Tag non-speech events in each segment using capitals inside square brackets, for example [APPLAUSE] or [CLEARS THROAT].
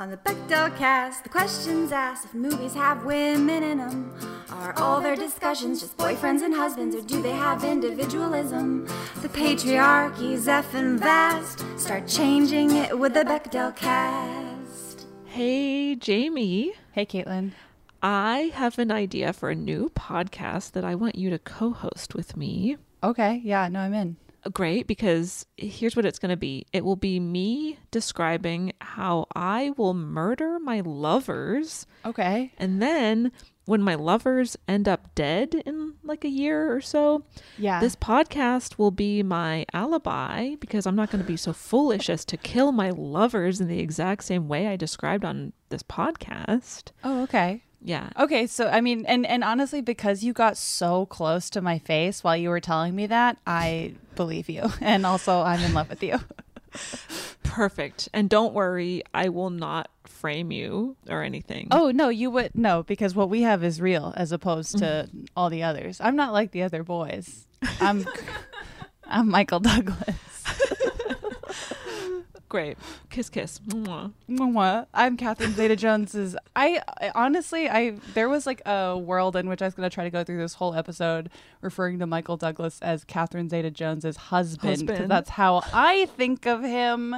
On the Bechdel cast, the questions asked if movies have women in them. Are all their discussions just boyfriends and husbands, or do they have individualism? The patriarchy's effing vast. Start changing it with the Bechdel cast. Hey, Jamie. Hey, Caitlin. I have an idea for a new podcast that I want you to co host with me. Okay. Yeah, no, I'm in. Great, because here's what it's going to be it will be me describing how I will murder my lovers. Okay. And then when my lovers end up dead in like a year or so, Yeah. this podcast will be my alibi because I'm not going to be so foolish as to kill my lovers in the exact same way I described on this podcast. Oh, okay. Yeah. Okay, so I mean, and and honestly, because you got so close to my face while you were telling me that, I believe you, [LAUGHS] and also I'm in love with you. [LAUGHS] Perfect. And don't worry, I will not frame you or anything. Oh no, you would no, because what we have is real as opposed to mm-hmm. all the others. I'm not like the other boys. I'm [LAUGHS] I'm Michael Douglas. Great. Kiss, kiss. Mwah. Mwah. I'm Catherine Zeta Jones's. I, I honestly, I there was like a world in which I was going to try to go through this whole episode referring to Michael Douglas as Catherine Zeta Jones's husband. Husband. That's how I think of him.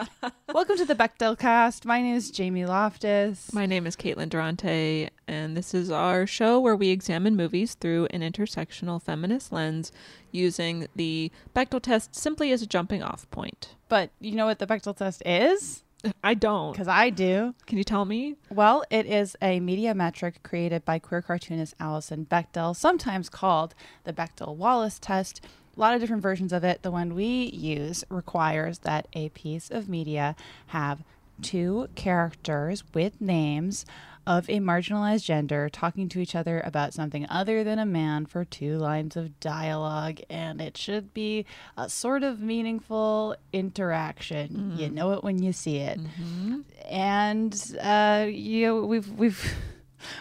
[LAUGHS] Welcome to the Bechdel cast. My name is Jamie Loftus. My name is Caitlin Durante, and this is our show where we examine movies through an intersectional feminist lens using the Bechdel test simply as a jumping off point. but you know what the Bechdel test is? [LAUGHS] I don't. Because I do. Can you tell me? Well, it is a media metric created by queer cartoonist Alison Bechdel, sometimes called the Bechdel Wallace test. A lot of different versions of it. The one we use requires that a piece of media have two characters with names of a marginalized gender talking to each other about something other than a man for two lines of dialogue. And it should be a sort of meaningful interaction. You know it when you see it. And uh you know, we've we've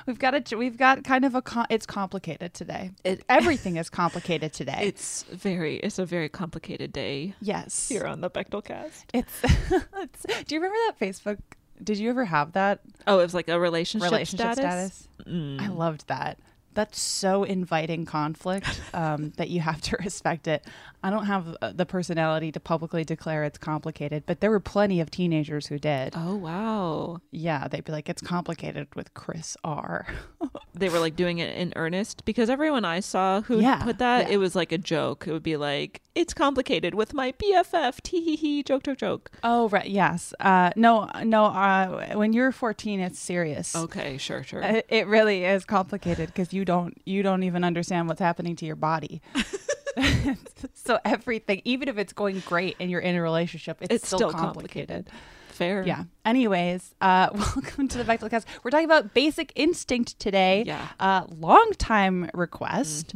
we've got a we've got kind of a com- it's complicated today. It, [LAUGHS] everything is complicated today. It's very, it's a very complicated day yes. here on the Bechdel cast. it's, [LAUGHS] it's do you remember that facebook did you ever have that? Oh, it was like a relationship, relationship status. status, i loved that. That's so inviting conflict um, that you have to [LAUGHS] respect it i don't have uh, the personality to publicly declare it's complicated but there were plenty of teenagers who did Oh wow. yeah they'd be like it's complicated with chris r [LAUGHS] They were like doing it in earnest because everyone I saw who Yeah, put that, yeah. it was like a joke. It would be like, it's complicated with my BFF. [LAUGHS] Tee hee hee. Joke, joke, joke. Oh right, yes. Uh, no, no. Uh, when you're 14, it's serious. Okay, sure, sure. It, it really is complicated because you don't you don't even understand what's happening to your body. [LAUGHS] [LAUGHS] so everything, even if it's going great and you're in a relationship, it's, it's still, still complicated. complicated. Fair. Yeah. Anyways, uh, [LAUGHS] welcome to the Bechdel cast. We're talking about Basic Instinct today. Yeah. Uh, long time request.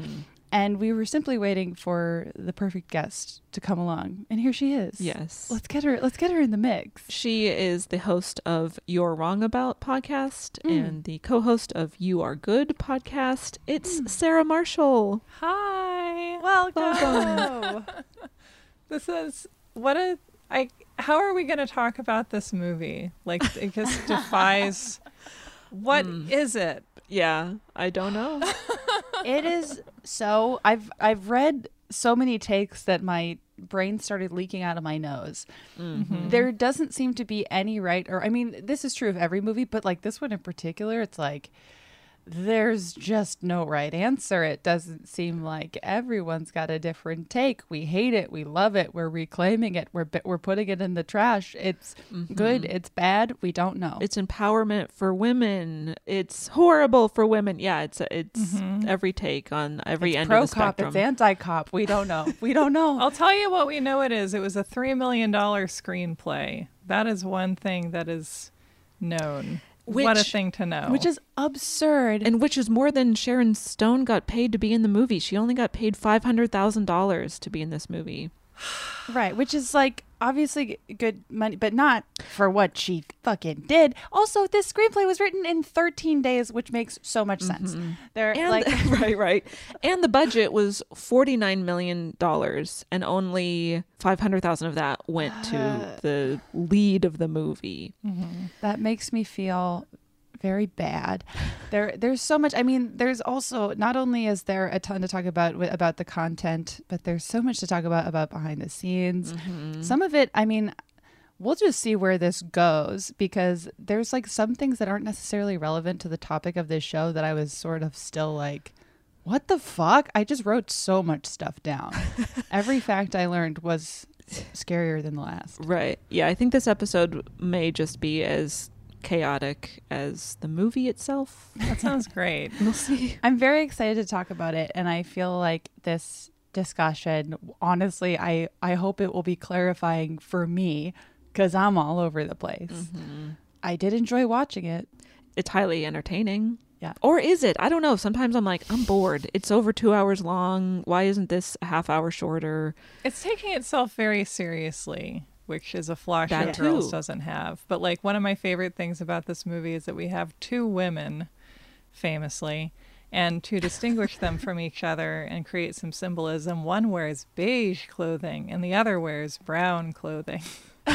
And we were simply waiting for the perfect guest to come along, and here she is. Yes. let's get her. Let's get her in the mix. She is the host of You're Wrong About podcast Mm. and the co host of You Are Good podcast. It's Mm. Sarah Marshall. Hi. Welcome. [LAUGHS] [LAUGHS] This is what a I how are we going to talk about this movie? Like it just [LAUGHS] defies What is it? Yeah, I don't know. [LAUGHS] it is so. I've I've read so many takes that my brain started leaking out of my nose. Mm-hmm. There doesn't seem to be any right or I mean, this is true of every movie, but like this one in particular, it's like there's just no right answer. It doesn't seem like everyone's got a different take. We hate it, we love it, we're reclaiming it, we're we're putting it in the trash. It's good, mm-hmm. it's bad, we don't know. It's empowerment for women. It's horrible for women. Yeah, it's it's mm-hmm. every take on every end pro of the cop, spectrum. it's anti cop. We don't know. We don't know. [LAUGHS] I'll tell you what we know it is. It was a 3 million dollar screenplay. That is one thing that is known. What a thing to know. which is absurd. and which is more than Sharon Stone got paid to be in the movie. She only got paid five hundred thousand dollars to be in this movie. Right, which is like obviously good money, but not for what she fucking did. Also, this screenplay was written in 13 days, which makes so much sense. Mm-hmm. They're And like [LAUGHS] right, right. And the budget was forty nine million dollars, and only five hundred thousand of that went to uh. the lead of the movie. Mm-hmm. that makes me feel very bad. There there's so much I mean there's also not only is there a ton to talk about about the content, but there's so much to talk about about behind the scenes. Mm-hmm. Some of it, I mean, we'll just see where this goes because there's like some things that aren't necessarily relevant to the topic of this show that I was sort of still like what the fuck? I just wrote so much stuff down. [LAUGHS] Every fact I learned was scarier than the last. Right. Yeah, I think this episode may just be as chaotic as the movie itself. that sounds [LAUGHS] great. We'll see. I'm very excited to talk about it, and I feel like this discussion, honestly, I I hope it will be clarifying for me because I'm all over the place. Mm-hmm. I did enjoy watching it. It's highly entertaining. Yeah. Or is it? I don't know. Sometimes I'm like, I'm bored. It's over two hours long. Why isn't this a half hour shorter? It's taking itself very seriously, which is a flaw That Showgirls too. doesn't have. But like one of my favorite things about this movie is that we have two women, famously, and to distinguish them [LAUGHS] from each other and create some symbolism, one wears beige clothing and the other wears brown clothing. [LAUGHS]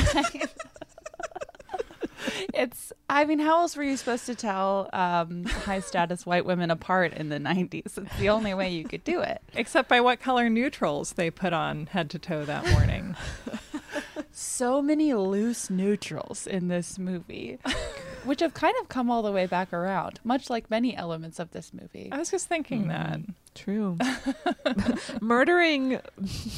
It's, I mean, how else were you supposed to tell um, high status white women apart in the 90s? It's the only way you could do it. Except by what color neutrals they put on head to toe that morning. [LAUGHS] So many loose neutrals in this movie, [LAUGHS] which have kind of come all the way back around, much like many elements of this movie. I was just thinking mm-hmm. that. True. [LAUGHS] [LAUGHS] murdering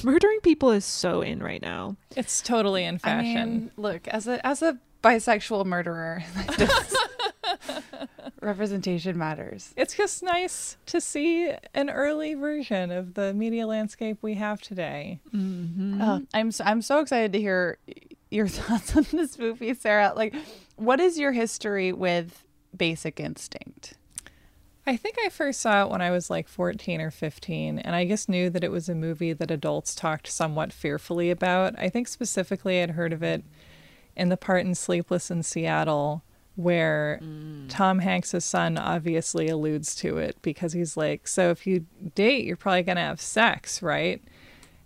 murdering people is so in right now. It's totally in I fashion. mean, look, as a as a bisexual murderer, this representation matters. it's just nice to see an early version of the media landscape we have today. Mm-hmm. Oh, I'm so, I'm so excited to hear your [LAUGHS] thoughts on this movie, Sarah. Like, what is your history with Basic Instinct? I think I first saw it when I was like 14 or 15, and I just knew that it was a movie that adults talked somewhat fearfully about. I think specifically I'd heard of it in the part in Sleepless in Seattle where mm. Tom Hanks' son obviously alludes to it because he's like, So if you date, you're probably going to have sex, right?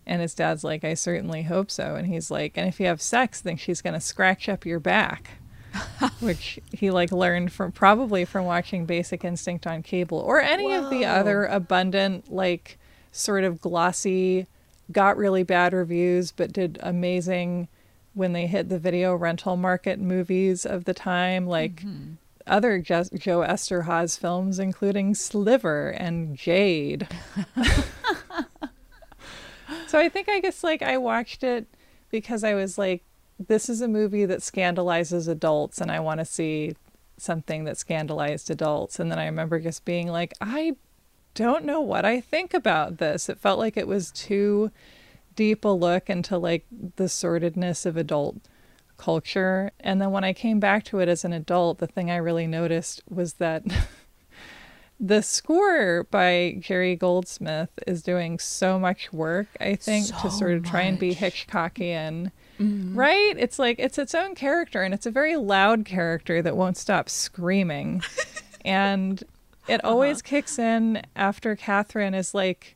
And his dad's like, I certainly hope so. And he's like, And if you have sex, then she's going to scratch up your back. [LAUGHS] which he like learned from probably from watching Basic Instinct on cable or any of the other abundant like sort of glossy got really bad reviews but did amazing when they hit the video rental market movies of the time like mm-hmm. other jo- Joe Eszterhas films including Sliver and Jade. [LAUGHS] so I think I guess like I watched it because I was like this is a movie that scandalizes adults and I want to see something that scandalized adults. And then I remember just being like, I don't know what I think about this. It felt like it was too deep a look into like the sordidness of adult culture. And then when I came back to it as an adult, the thing I really noticed was that [LAUGHS] the score by Jerry Goldsmith is doing so much work, I think, to sort of try and be Hitchcockian. Mm-hmm. Right? It's like it's its own character and it's a very loud character that won't stop screaming. [LAUGHS] and it uh-huh. always kicks in after Catherine is like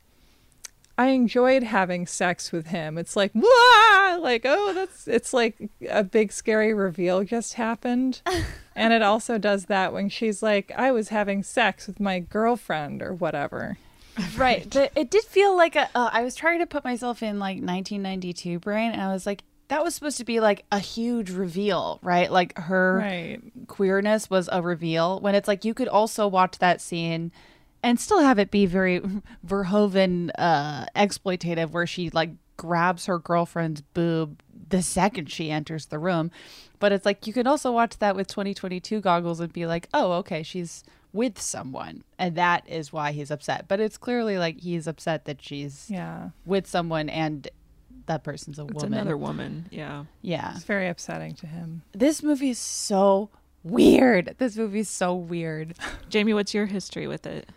I enjoyed having sex with him. It's like, Wah! like, oh, that's it's like a big scary reveal just happened. [LAUGHS] and it also does that when she's like, I was having sex with my girlfriend or whatever. [LAUGHS] right but it did feel like a uh, i was trying to put myself in like 1992 brain and i was like that was supposed to be like a huge reveal right like her Right. queerness was a reveal when it's like you could also watch that scene and still have it be very [LAUGHS] verhoeven uh exploitative where she like grabs her girlfriend's boob the second she enters the room but it's like you could also watch that with 2022 goggles and be like oh okay she's with someone and that is why he's upset but it's clearly like he's upset that she's Yeah. with someone and that person's a It's woman another woman. Yeah. yeah It's very upsetting to him. this movie is so weird this movie is so weird [LAUGHS] Jamie, what's your history with it?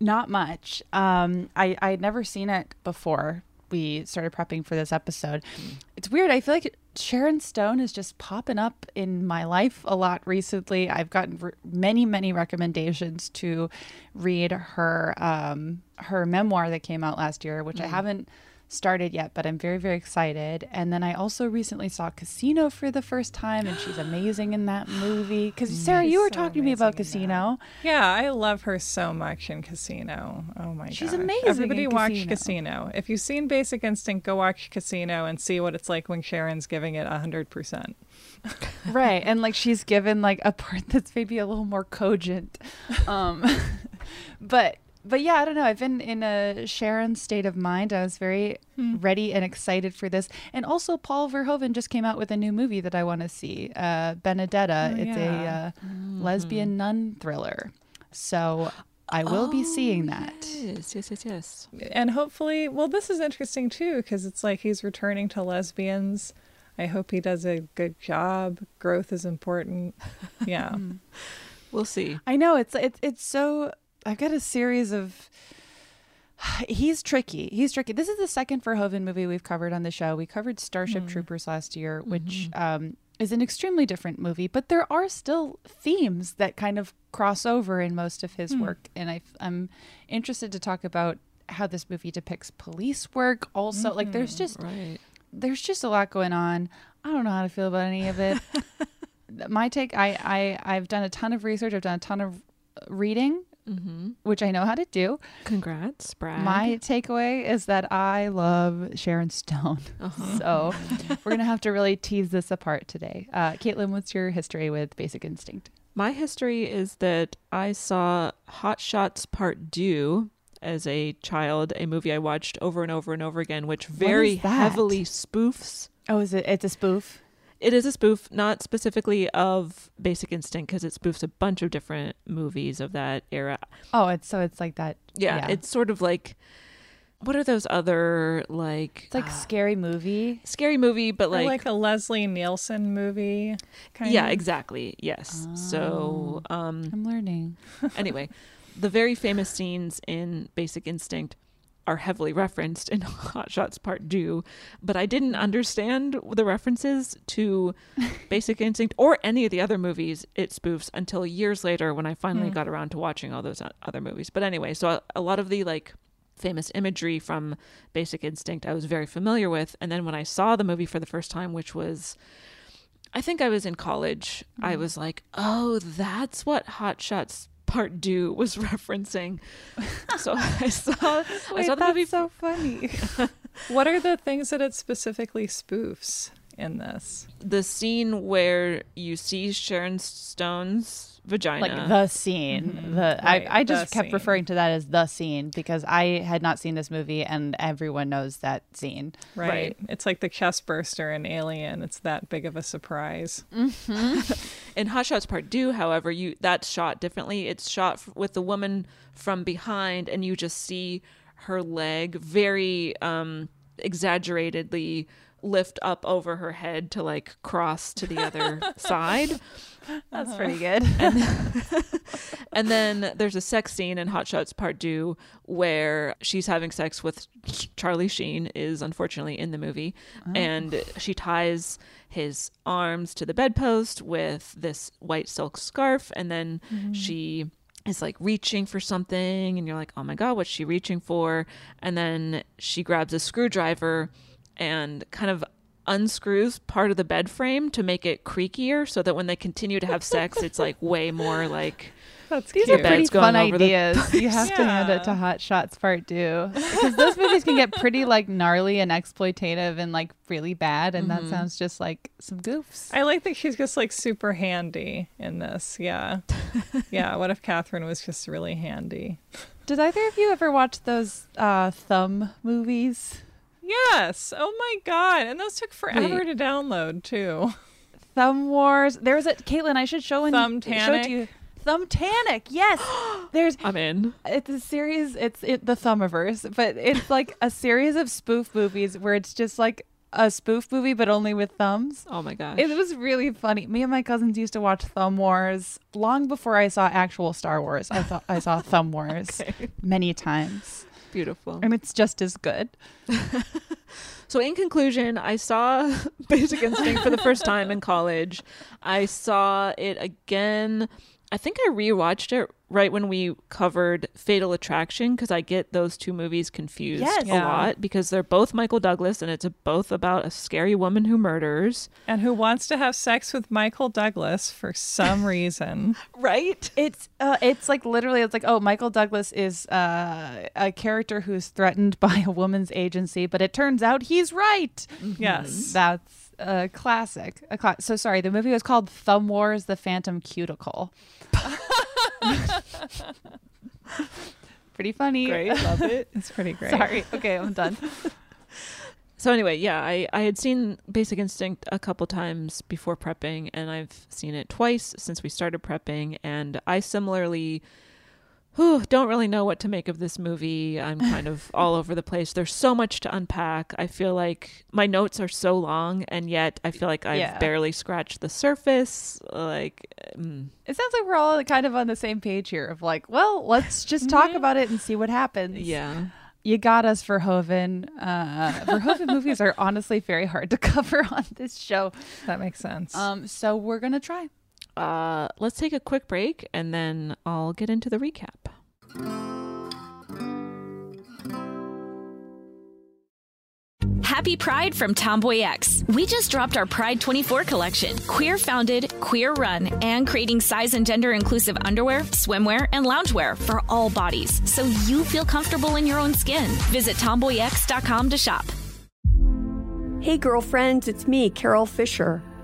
Not much. Um, I I had never seen it before we started prepping for this episode. It's weird. I feel like Sharon Stone is just popping up in my life a lot recently. I've gotten r- many many recommendations to read her um, her memoir that came out last year, which I haven't started yet, but I'm very very excited. And then I also recently saw Casino for the first time, and she's [GASPS] amazing in that movie. Because Sarah, you were so talking to me about Casino. Yeah, I love her so much in Casino. Oh my god. She's amazing Everybody watch Casino. Casino. If you've seen Basic Instinct, go watch Casino and see what it's like when Sharon's giving it 100%. [LAUGHS] right and like she's given like a part that's maybe a little more cogent [LAUGHS] um [LAUGHS] but but yeah i don't know i've been in a sharon state of mind i was very Hmm. ready and excited for this and also paul verhoeven just came out with a new movie that i want to see uh benedetta Oh, it's yeah. a uh, lesbian nun thriller so i will be seeing that Yes, yes, yes, yes. And hopefully, well, this is interesting too because it's like he's returning to lesbians. I hope he does a good job. Growth is important. [LAUGHS] Yeah. We'll see. I know it's it's it's so I've got a series of [SIGHS] he's tricky. He's tricky. This is the second Verhoeven movie we've covered on the show. We covered Starship hmm. Troopers last year, mm-hmm. which um, is an extremely different movie, but there are still themes that kind of cross over in most of his hmm. work, and I, I'm interested to talk about how this movie depicts police work. Also, like mm-hmm. there's just Right. there's just a lot going on. I don't know how to feel about any of it. [LAUGHS] My take, I, I, I've done a ton of research. I've done a ton of reading, Mm-hmm. which I know how to do. Congrats, Brad. My takeaway is that I love Sharon Stone. [LAUGHS] Uh-huh. So we're gonna have to really tease this apart today. Uh, Caitlin, what's your history with Basic Instinct? My history is that I saw Hot Shots Part Two as a child, a movie I watched over and over and over again, which very heavily spoofs. Oh, is it? It's a spoof. It is a spoof, not specifically of Basic Instinct, because it spoofs a bunch of different movies of that era. Oh, it's so it's like that. Yeah, it's sort of like what are those other like it's like scary movie. scary movie, but Or like, like, a Leslie Nielsen movie. Kind yeah, of. exactly. Yes. So, um, I'm learning. [LAUGHS] anyway, the very famous scenes in Basic Instinct are heavily referenced in [LAUGHS] Hot Shots Part 2, but I didn't understand the references to [LAUGHS] Basic Instinct or any of the other movies it spoofs until years later when I finally got around to watching all those other movies. But anyway, so a, a lot of the like famous imagery from Basic Instinct I was very familiar with, and then when I saw the movie for the first time, which was I think I was in college. I Mm-hmm. was like, "Oh, that's what Hot Shots Part Two was [LAUGHS] referencing." so I [LAUGHS] saw I saw the movie. so funny. [LAUGHS] What are the things that it specifically spoofs in this? the scene where you see Sharon Stone's vagina. like the scene. The Right, I, I just the kept scene. referring to that as the scene because I had not seen this movie and everyone knows that scene. Right. Right. It's like the chest burster in Alien. It's that big of a surprise. in Hot Shots Part Two, however, you that's shot differently. It's shot f- with the woman from behind, and you just see her leg very um, exaggeratedly lift up over her head to like cross to the other [LAUGHS] side. That's uh-huh. pretty good. [LAUGHS] [LAUGHS] and then there's a sex scene in Hot Shots Part Two where she's having sex with Charlie Sheen is unfortunately in the movie, oh. and she ties his arms to the bedpost with this white silk scarf, and then mm-hmm. she is like reaching for something, and you're like, oh my god, what's she reaching for? And then she grabs a screwdriver and kind of unscrews part of the bed frame to make it creakier so that when they continue to have sex it's like way more like That's These cute. are pretty fun ideas. You have to hand it to Hot Shots Part Two because those movies can get pretty like gnarly and exploitative and like really bad, and that sounds just like some goofs. I like that she's just like super handy in this. Yeah. yeah. What if Catherine was just really handy? Did either of you ever watch those uh, thumb movies? Yes. Oh my God. And those took forever Wait. to download too. Thumb Wars. There's a Caitlin. I should show in show it Thumbtanic? to you. Thumbtanic. Yes. [GASPS] There's i'm in it's a series. It's it, the Thumbiverse, but it's like a series of spoof movies where it's just like a spoof movie, but only with thumbs. oh my gosh It was really funny. Me and my cousins used to watch Thumb Wars long before I saw actual Star Wars. I thought I saw Thumb Wars [LAUGHS] many times, beautiful and it's just as good. [LAUGHS] So, in conclusion, I saw [LAUGHS] Basic Instinct for the first time in college. I saw it again. I think I rewatched it right when we covered Fatal Attraction because I get those two movies confused Yes. a Yeah. lot because they're both Michael Douglas and it's both about a scary woman who murders. And who wants to have sex with Michael Douglas for some [LAUGHS] reason. Right? It's uh, it's like literally it's like oh Michael Douglas is uh, a character who's threatened by a woman's agency, but it turns out he's right. Yes. That's a classic. A cla- so sorry, the movie was called Thumb Wars: The Phantom Cuticle. [LAUGHS] [LAUGHS] Pretty funny. Great. Love it. [LAUGHS] It's pretty great. Sorry. Okay, I'm done. [LAUGHS] So anyway, yeah, I, I had seen Basic Instinct a couple times before prepping, and I've seen it twice since we started prepping. And I similarly, whew, don't really know what to make of this movie. I'm kind of [LAUGHS] all over the place. There's so much to unpack. I feel like my notes are so long, and yet I feel like I've Yeah. barely scratched the surface. Like, mm, It sounds like we're all kind of on the same page here of like, well, let's just talk about it and see what happens. yeah. You got us, Verhoeven. Uh, Verhoeven movies are honestly very hard to [LAUGHS] cover on this show. That makes sense. Um, so we're gonna try. Uh, let's take a quick break, and then I'll get into the recap. Happy Pride from Tomboy X. We just dropped our Pride 24 collection. Queer founded, queer run, and creating size and gender inclusive underwear, swimwear, and loungewear for all bodies so you feel comfortable in your own skin. Visit tomboyx.com to shop. Hey, girlfriends, it's me, Carol Fisher.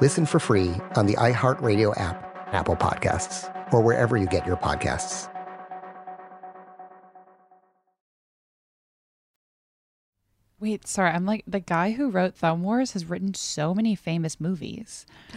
Listen for free on the iHeartRadio app, Apple Podcasts, or wherever you get your podcasts. Wait, sorry. I'm like the guy who wrote Thumb Wars has written so many famous movies. [GASPS]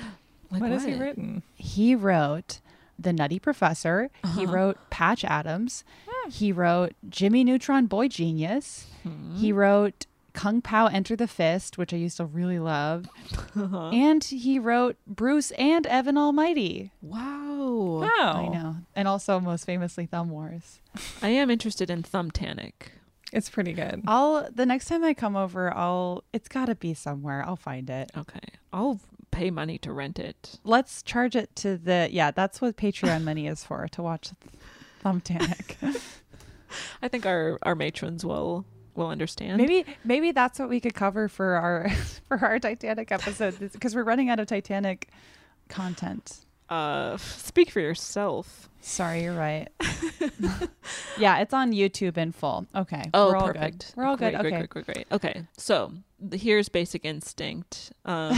Like what has he written? He wrote The Nutty Professor. He Uh-huh. wrote Patch Adams. He wrote Jimmy Neutron Boy Genius. He wrote Kung Pao Enter the Fist, which I used to really love. Uh-huh. And he wrote Bruce and Evan Almighty. Wow. Wow. I know. And also, most famously, Thumb Wars. I am interested in Thumb Thumbtanic. It's pretty good. I'll the next time I come over, I'll it's got to be somewhere. I'll find it. Okay. I'll pay money to rent it. Let's charge it to the yeah. That's what Patreon money is for to watch Thumb Thumbtanic. [LAUGHS] I think our our matrons will will understand. maybe maybe that's what we could cover for our [LAUGHS] for our Titanic episode because we're running out of Titanic content. Uh, speak for yourself. Sorry, you're right. [LAUGHS] [LAUGHS] yeah, it's on YouTube in full. Okay. Oh, we're all perfect. good. We're all great, good. Great, okay. great, great, great. Okay, so here's Basic Instinct. Um,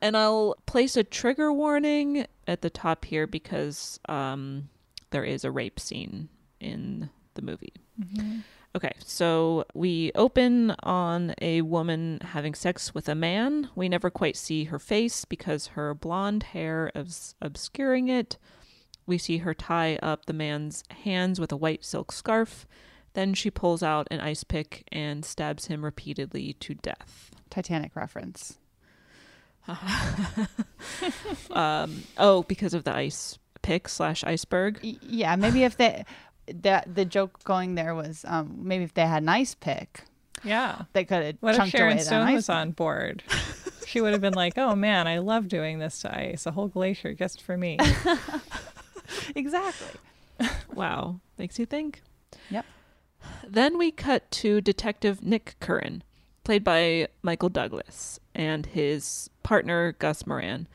and I'll place a trigger warning at the top here because um, there is a rape scene in the movie. Okay, so we open on a woman having sex with a man. We never quite see her face because her blonde hair is obscuring it. We see her tie up the man's hands with a white silk scarf. Then she pulls out an ice pick and stabs him repeatedly to death. Titanic reference. [LAUGHS] um, oh, because of the ice pick slash iceberg. Yeah, maybe if they that the joke going there was um maybe if they had an ice pick, Yeah. they could have What if Sharon Stone was on board? [LAUGHS] she would have been like, "Oh man, I love doing this to ice. A whole glacier just for me." [LAUGHS] exactly. [LAUGHS] Wow, makes you think. Yep. Then we cut to Detective Nick Curran, played by Michael Douglas, and his partner Gus Moran.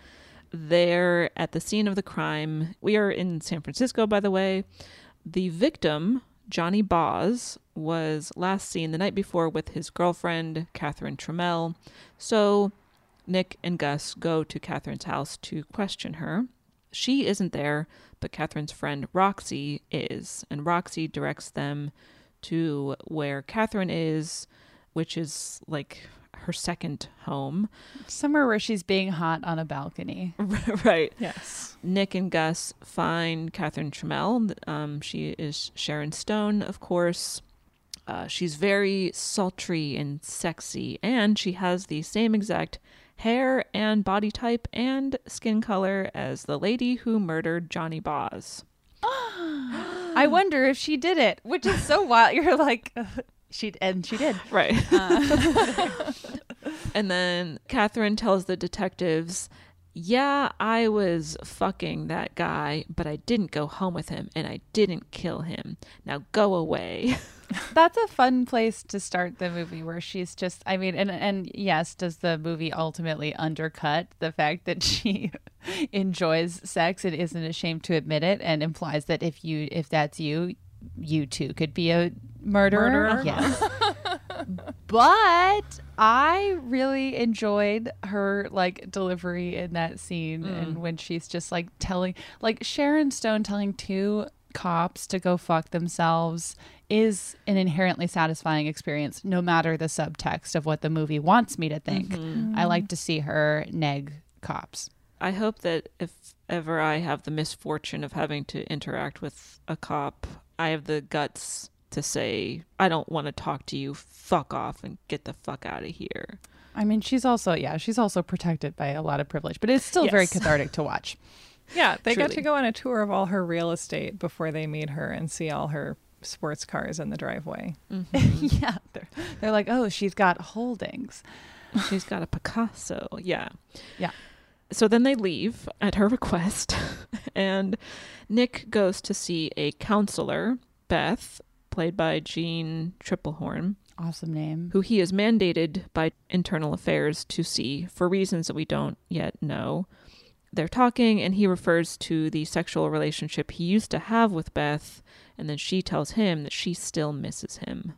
They're at the scene of the crime. We are in San Francisco, by the way. The victim, Johnny Boz, was last seen the night before with his girlfriend, Catherine Trammell. So Nick and Gus go to Catherine's house to question her. She isn't there, but Catherine's friend Roxy is, and Roxy directs them to where Catherine is, which is like her second home. Somewhere where she's being hot on a balcony. [LAUGHS] right. Yes. Nick and Gus find Catherine Trammell. Um, she is Sharon Stone, of course. Uh, she's very sultry and sexy, and she has the same exact hair and body type and skin color as the lady who murdered Johnny Boz. [GASPS] I wonder if she did it, which is so wild. You're like, she and she did. [LAUGHS] Right. Uh, [LAUGHS] And then Catherine tells the detectives, Yeah, I was fucking that guy, but I didn't go home with him and I didn't kill him. Now go away. [LAUGHS] That's a fun place to start the movie where she's just I mean and and yes, does the movie ultimately undercut the fact that she enjoys sex and isn't ashamed to admit it and implies that if you if that's you, you too could be a murderer? Murderer? Yes. [LAUGHS] but I really enjoyed her like delivery in that scene mm. and when she's just like telling like Sharon Stone telling two cops to go fuck themselves is an inherently satisfying experience no matter the subtext of what the movie wants me to think. Mm-hmm. I like to see her neg cops. I hope that if ever I have the misfortune of having to interact with a cop, I have the guts to say, I don't want to talk to you. Fuck off and get the fuck out of here. I mean, she's also yeah, she's also protected by a lot of privilege, but it's still very cathartic to watch. [LAUGHS] Yeah, they got to go on a tour of all her real estate before they meet her and see all her sports cars in the driveway. Mm-hmm. [LAUGHS] yeah, they're, they're like, oh, she's got holdings. She's got a Picasso. Yeah. Yeah. So then they leave at her [LAUGHS] request, and Nick goes to see a counselor, Beth, played by Jeanne Tripplehorn, Awesome name. who he is mandated by internal affairs to see for reasons that we don't yet know. They're talking, and he refers to the sexual relationship he used to have with Beth, and then she tells him that she still misses him.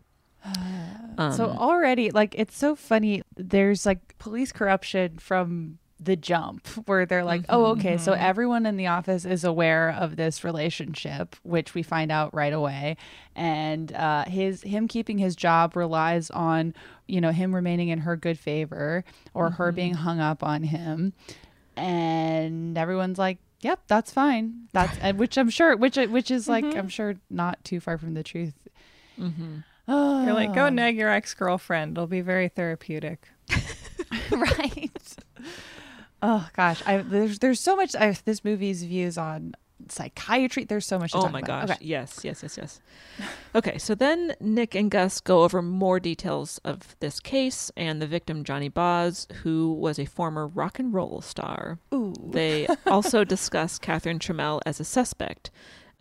so Um, already, like, it's so funny. There's like police corruption from the jump where they're like, oh, mm-hmm, okay, so mm-hmm. everyone in the office is aware of this relationship, which we find out right away. And uh, his him keeping his job relies on, you know, him remaining in her good favor or her mm-hmm. being hung up on him. And everyone's like, yep, that's fine. That's and which I'm sure, which which is like, I'm sure not too far from the truth. Oh, [SIGHS] You're like, go nag your ex girlfriend. It'll be very therapeutic. [LAUGHS] right. Oh gosh, I there's there's so much. I, this movie's views on psychiatry. There's so much. To Oh my about. gosh. Okay. Yes, yes, yes, yes. Okay, so then Nick and Gus go over more details of this case and the victim, Johnny Boz, who was a former rock and roll star. Ooh. They [LAUGHS] also discuss Catherine Trammell as a suspect.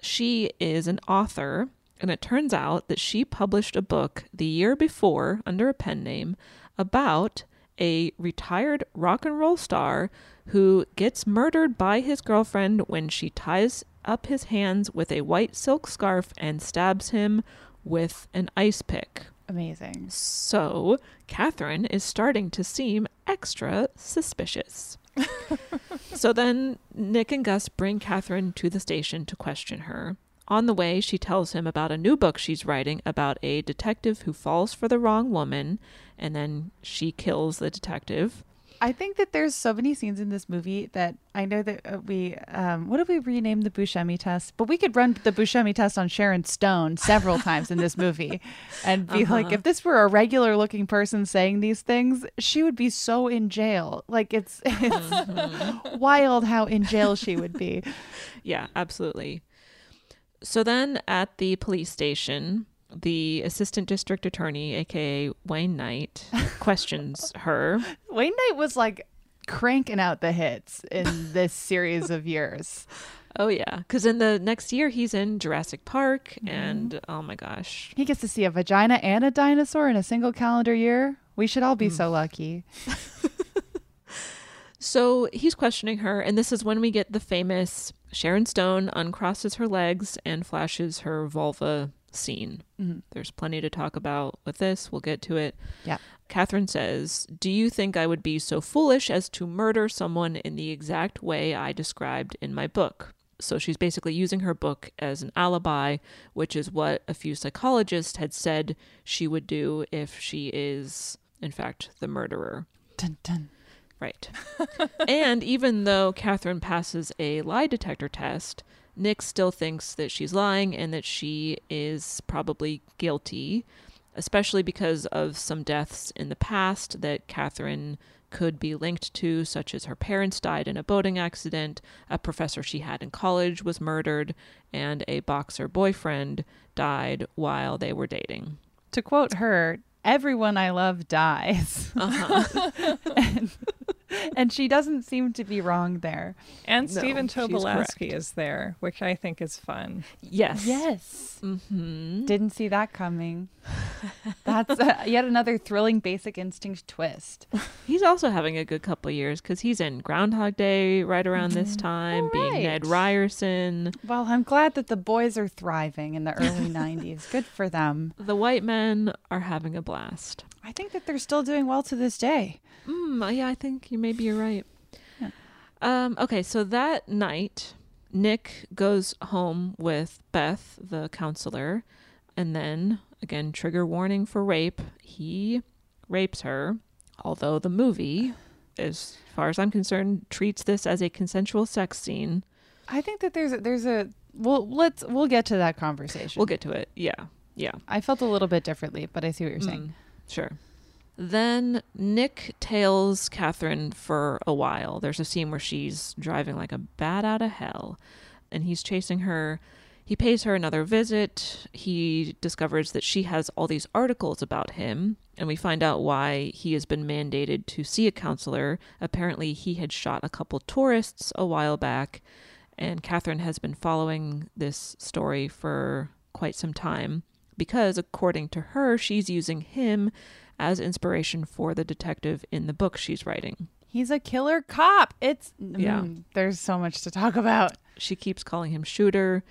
She is an author, and it turns out that she published a book the year before under a pen name about a retired rock and roll star who gets murdered by his girlfriend when she ties up his hands with a white silk scarf and stabs him with an ice pick. Amazing. So, Catherine is starting to seem extra suspicious. [LAUGHS] so then Nick and Gus bring Catherine to the station to question her. On the way, she tells him about a new book she's writing about a detective who falls for the wrong woman, and then she kills the detective. I think that there's so many scenes in this movie that I know that uh, we, um, what did we rename the Buscemi test? But we could run the Buscemi test on Sharon Stone several times in this movie and be like, Uh-huh. if this were a regular looking person saying these things, she would be so in jail. Like it's, it's wild how in jail she would be. Yeah, absolutely. So then at the police station, the assistant district attorney, aka Wayne Knight, [LAUGHS] questions her. Wayne Knight was like cranking out the hits in this series of years. [LAUGHS] Oh yeah, because in the next year he's in Jurassic Park, mm-hmm. and oh my gosh, He gets to see a vagina and a dinosaur in a single calendar year. We should all be so mm. lucky. [LAUGHS] So he's questioning her, and this is when we get the famous Sharon Stone uncrosses her legs and flashes her vulva scene. Mhm. There's plenty to talk about with this. We'll get to it. Yeah. Catherine says, Do you think I would be so foolish as to murder someone in the exact way I described in my book? So she's basically using her book as an alibi, which is what a few psychologists had said she would do if she is, in fact, the murderer. Dun, dun. Right. [LAUGHS] and even though Catherine passes a lie detector test, Nick still thinks that she's lying and that she is probably guilty, especially because of some deaths in the past that Catherine could be linked to, such as her parents died in a boating accident, a professor she had in college was murdered, and a boxer boyfriend died while they were dating. To quote her, everyone I love dies. Uh-huh. [LAUGHS] and, and she doesn't seem to be wrong there. And No, Stephen she's. Tobolowsky is there, which I think is fun. Yes. Yes. Mm-hmm. Didn't see that coming. That's uh, [LAUGHS] yet another thrilling basic instinct twist. He's also having a good couple of years because he's in Groundhog Day right around this time, being Ned Ryerson. Well, I'm glad that the boys are thriving in the early [LAUGHS] 90s. Good for them. The white men are having a blast. I think that they're still doing well to this day. Mm, yeah, I think you maybe you're right. Um, okay, so that night, Nick goes home with Beth, the counselor, and then again, trigger warning for rape. He rapes her, although the movie, as far as I'm concerned, treats this as a consensual sex scene. I think that there's a, there's a well let's we'll get to that conversation. We'll get to it. Yeah. Yeah. I felt a little bit differently, but I see what you're saying. Mm, sure. Then Nick tails Catherine for a while. There's a scene where she's driving like a bat out of hell, and he's chasing her. He pays her another visit. He discovers that she has all these articles about him, and we find out why he has been mandated to see a counselor. Apparently, he had shot a couple tourists a while back, and Catherine has been following this story for quite some time because, according to her, she's using him as inspiration for the detective in the book she's writing. He's a killer cop. It's Yeah. mm, there's so much to talk about. She keeps calling him Shooter.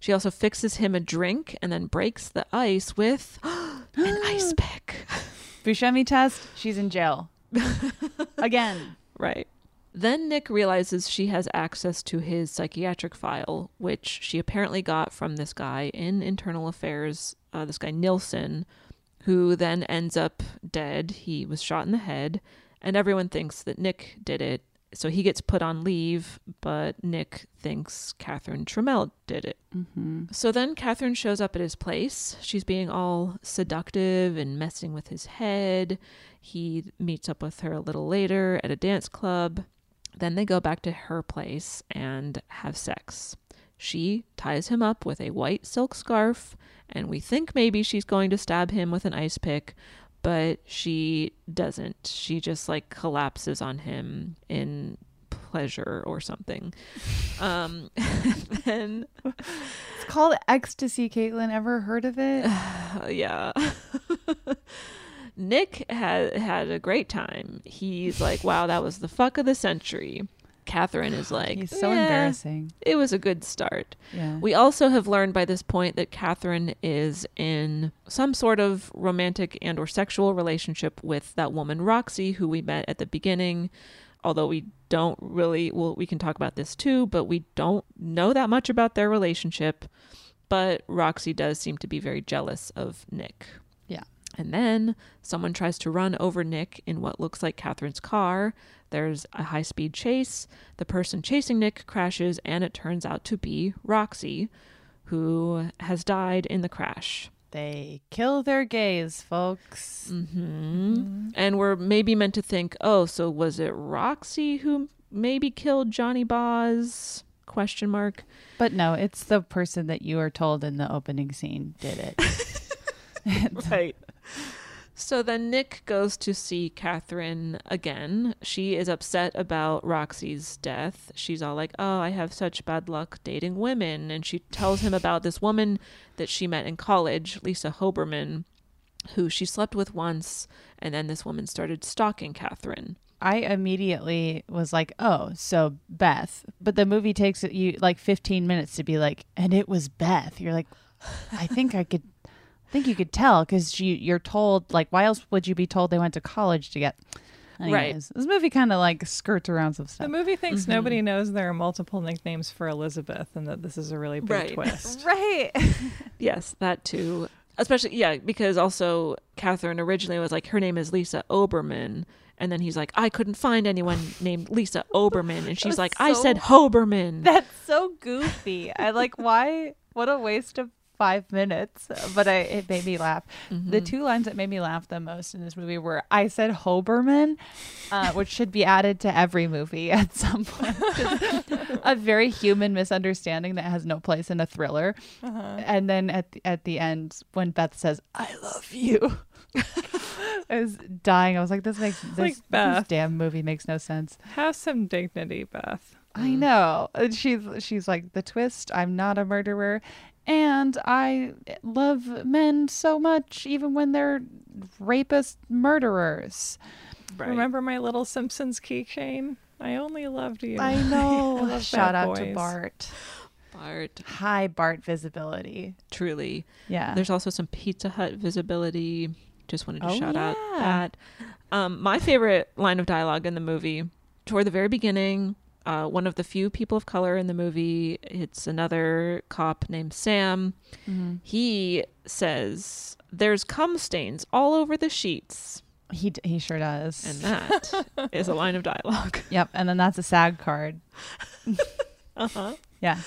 She also fixes him a drink and then breaks the ice with [GASPS] an [GASPS] ice pick. Buscemi test. She's in jail [LAUGHS] again. Right. Then Nick realizes she has access to his psychiatric file, which she apparently got from this guy in internal affairs, uh, this guy Nilsen, who then ends up dead. He was shot in the head, and everyone thinks that Nick did it. So he gets put on leave, but Nick thinks Catherine Trammell did it. Mm-hmm. So then Catherine shows up at his place. She's being all seductive and messing with his head. He meets up with her a little later at a dance club. Then they go back to her place and have sex. She ties him up with a white silk scarf, and we think maybe she's going to stab him with an ice pick, but she doesn't. She just like collapses on him in pleasure or something. [LAUGHS] Um, [LAUGHS] then It's called ecstasy. Caitlin, ever heard of it? [SIGHS] yeah. [LAUGHS] Nick had had a great time. He's like, "Wow, that was the fuck of the century." Catherine is like, He's so "Eh, embarrassing." It was a good start. Yeah. We also have learned by this point that Catherine is in some sort of romantic and or sexual relationship with that woman Roxy who we met at the beginning. Although we don't really well we can talk about this too, but we don't know that much about their relationship. But Roxy does seem to be very jealous of Nick. And then someone tries to run over Nick in what looks like Catherine's car. There's a high speed chase. The person chasing Nick crashes, and it turns out to be Roxy, who has died in the crash. They kill their gays, folks. hmm And we're maybe meant to think, oh, so was it Roxy who maybe killed Johnny Boz? Question mark. But no, it's the person that you are told in the opening scene did it. [LAUGHS] [LAUGHS] right. So then Nick goes to see Catherine again. She is upset about Roxy's death. She's all like, Oh, I have such bad luck dating women. And she tells him about this woman that she met in college, Lisa Hoberman, who she slept with once. And then this woman started stalking Catherine. I immediately was like, "Oh, so Beth." But the movie takes you like 15 minutes to be like, "And it was Beth." You're like, "I think I could I think you could tell cuz you you're told like why else would you be told they went to college to get Right. Anyways, This movie kind of like skirts around some stuff. The movie thinks Mm-hmm. nobody knows there are multiple nicknames for Elizabeth and that this is a really big Right. twist. [LAUGHS] right. [LAUGHS] Yes, that too. Especially, yeah, because also Catherine originally was like, her name is Lisa Oberman. And then he's like, I couldn't find anyone [LAUGHS] named Lisa Oberman. And she's was like, I said Hoberman. That's so goofy. I like why what a waste of 5 minutes, but I it made me laugh. The mm-hmm. two lines that made me laugh the most in this movie were I said Hoberman, uh, which should be added to every movie [LAUGHS] at some point. a very human misunderstanding that has no place in a thriller. Uh-huh. And then at the, at the end when Beth says I love you. [LAUGHS] I was dying. I was like, this makes this, like this damn movie makes no sense. Have some dignity, Beth. I mm. know. And she's she's like the twist. I'm not a murderer, and I love men so much, even when they're rapist murderers. Right. Remember my little Simpsons keychain? I only loved you. I [LAUGHS] know. I love Shout bad out to. Bart. Bart, High Bart visibility. truly. Yeah. There's also some Pizza Hut visibility. Just wanted to Oh, shout out yeah. that. Um, my favorite line of dialogue in the movie, toward the very beginning, uh, one of the few people of color in the movie, it's another cop named Sam. Mm-hmm. He says, There's cum stains all over the sheets. He d- he sure does. And that is a line of dialogue. [LAUGHS] yep. And then that's a SAG card. [LAUGHS] Uh huh. Yeah.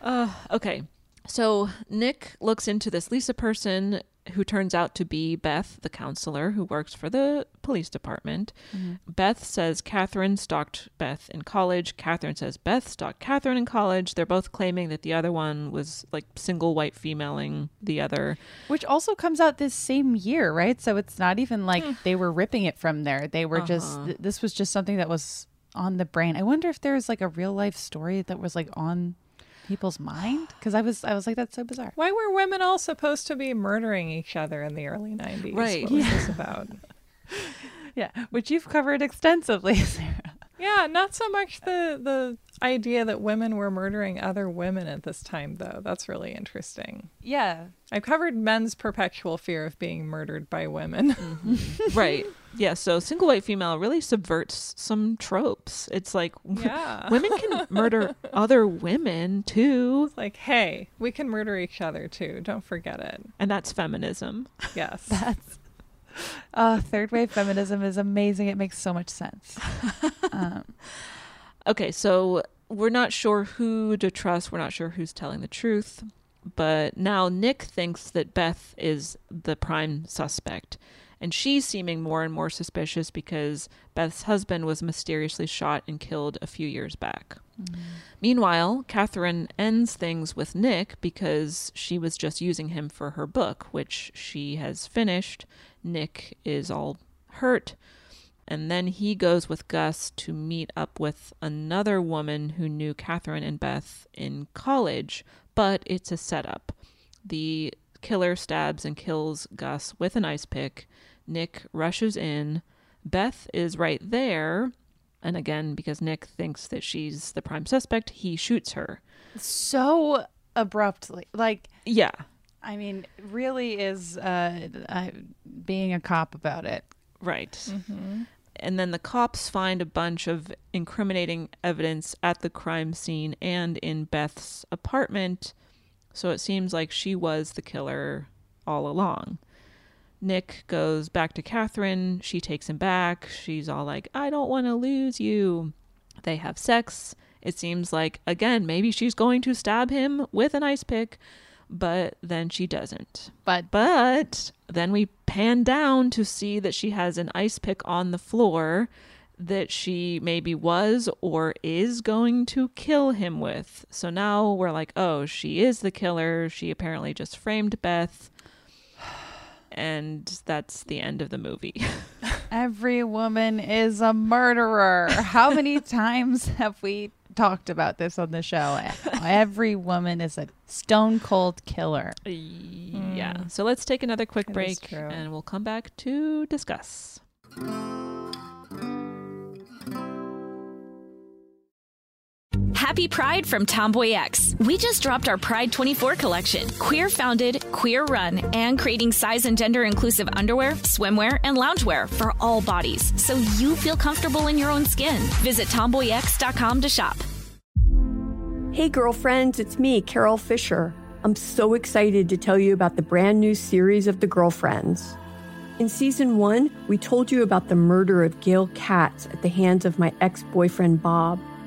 Uh, okay. So Nick looks into this Lisa person. Who turns out to be Beth, the counselor who works for the police department. Mm-hmm. Beth says Catherine stalked Beth in college. Catherine says Beth stalked Catherine in college. They're both claiming that the other one was like single white femaling the other. Which also comes out this same year, right? So it's not even like they were ripping it from there. They were just, Uh-huh. th- this was just something that was on the brain. I wonder if there's like a real life story that was like on people's mind because I was I was like that's so bizarre. Why were women all supposed to be murdering each other in the early 90s? Right. What was Yeah. this about? [LAUGHS] Yeah, which you've covered extensively, [LAUGHS] Sarah. Yeah, not so much the the idea that women were murdering other women at this time though. That's really interesting. Yeah. I covered men's perpetual fear of being murdered by women. [LAUGHS] right. Yeah. So single white female really subverts some tropes. It's like Yeah. women can [LAUGHS] murder other women too. It's like, hey, we can murder each other too. Don't forget it. And that's feminism. Yes. [LAUGHS] That's uh, third wave feminism is amazing. It makes so much sense. Um, Okay, so we're not sure who to trust. We're not sure who's telling the truth. But now Nick thinks that Beth is the prime suspect. And she's seeming more and more suspicious because Beth's husband was mysteriously shot and killed a few years back. Mm-hmm. Meanwhile, Catherine ends things with Nick because she was just using him for her book, which she has finished. Nick is all hurt. And then he goes with Gus to meet up with another woman who knew Catherine and Beth in college, but it's a setup. The killer stabs and kills Gus with an ice pick. Nick rushes in. Beth is right there. And again, because Nick thinks that she's the prime suspect, he shoots her. so abruptly, like Yeah. I mean, really is uh, uh, being a cop about it. Right. Mm-hmm. And then the cops find a bunch of incriminating evidence at the crime scene and in Beth's apartment. So it seems like she was the killer all along. Nick goes back to Catherine. She takes him back. She's all like, I don't want to lose you. They have sex. It seems like, again, maybe she's going to stab him with an ice pick, but then she doesn't. But But then we pan down to see that she has an ice pick on the floor that she maybe was or is going to kill him with. So now we're like, oh, she is the killer. She apparently just framed Beth. And that's the end of the movie. [LAUGHS] Every woman is a murderer. How many [LAUGHS] times have we talked about this on the show? [LAUGHS] Every woman is a stone cold killer. yeah. Mm. So let's take another quick That break and we'll come back to discuss. Happy Pride from TomboyX. We just dropped our Pride 24 collection. Queer founded, queer run, and creating size and gender inclusive underwear, swimwear, and loungewear for all bodies so you feel comfortable in your own skin. Visit tomboyx.com to shop. Hey, girlfriends, it's me, Carol Fisher. I'm so excited to tell you about the brand new series of The Girlfriends. In season one, we told you about the murder of Gail Katz at the hands of my ex boyfriend, Bob.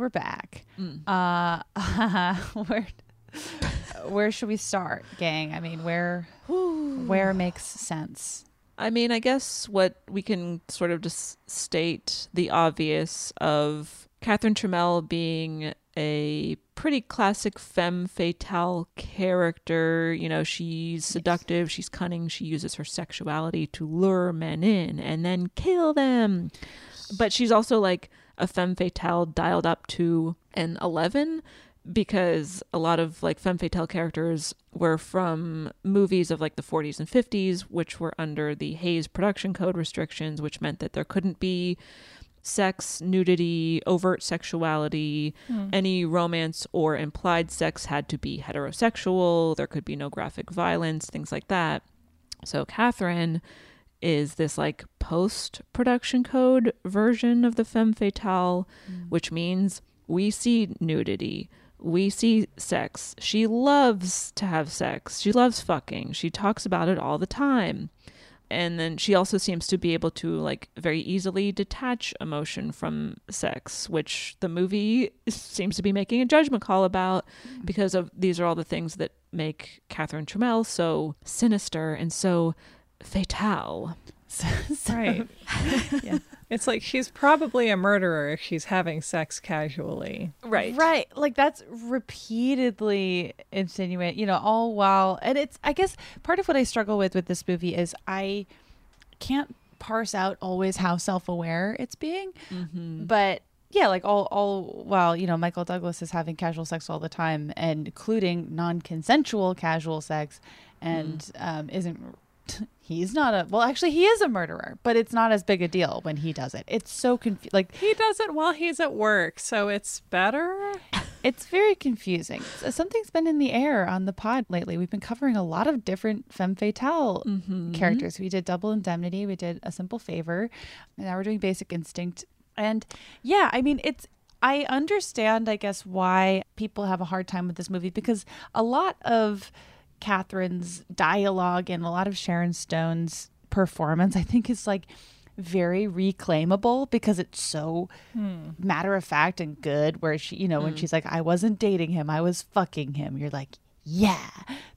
We're back. Uh, [LAUGHS] where where should we start, gang? I mean, where where [SIGHS] makes sense? I mean, I guess what we can sort of just state the obvious of Catherine Trammell being a pretty classic femme fatale character. You know, she's seductive, she's cunning, she uses her sexuality to lure men in and then kill them. But she's also like a femme fatale dialed up to an 11 because a lot of like femme fatale characters were from movies of like the 40s and 50s which were under the Hays production code restrictions which meant that there couldn't be sex, nudity, overt sexuality, Hmm. any romance or implied sex had to be heterosexual. There could be no graphic violence, things like that. So Catherine is this like post production code version of the femme fatale, mm. which means we see nudity. We see sex. She loves to have sex. She loves fucking. She talks about it all the time and then she also seems to be able to like very easily detach emotion from sex which the movie [LAUGHS] seems to be making a judgment call about mm. because of these are all the things that make Catherine Trammell so sinister and so fatale Right. [LAUGHS] yeah. It's like she's probably a murderer if she's having sex casually. Right. Right. Like that's repeatedly insinuate, you know, all while and it's I guess part of what I struggle with with this movie is I can't parse out always how self-aware it's being. Mm-hmm. But yeah, like all all while, you know, Michael Douglas is having casual sex all the time and including non-consensual casual sex and um isn't he's not a well actually he is a murderer but it's not as big a deal when he does it it's so confused like He does it while he's at work, so it's better. [LAUGHS] it's very confusing. Something's been in the air on the pod lately. We've been covering a lot of different femme fatale mm-hmm. characters. We did Double Indemnity, we did A Simple Favor, and now we're doing Basic Instinct. And yeah, I mean, it's. I understand, I guess, why people have a hard time with this movie because a lot of Catherine's dialogue and a lot of Sharon Stone's performance, I think, is like very reclaimable because it's so Hmm. matter of fact and good where she you know when Mm. she's like i wasn't dating him i was fucking him you're like yeah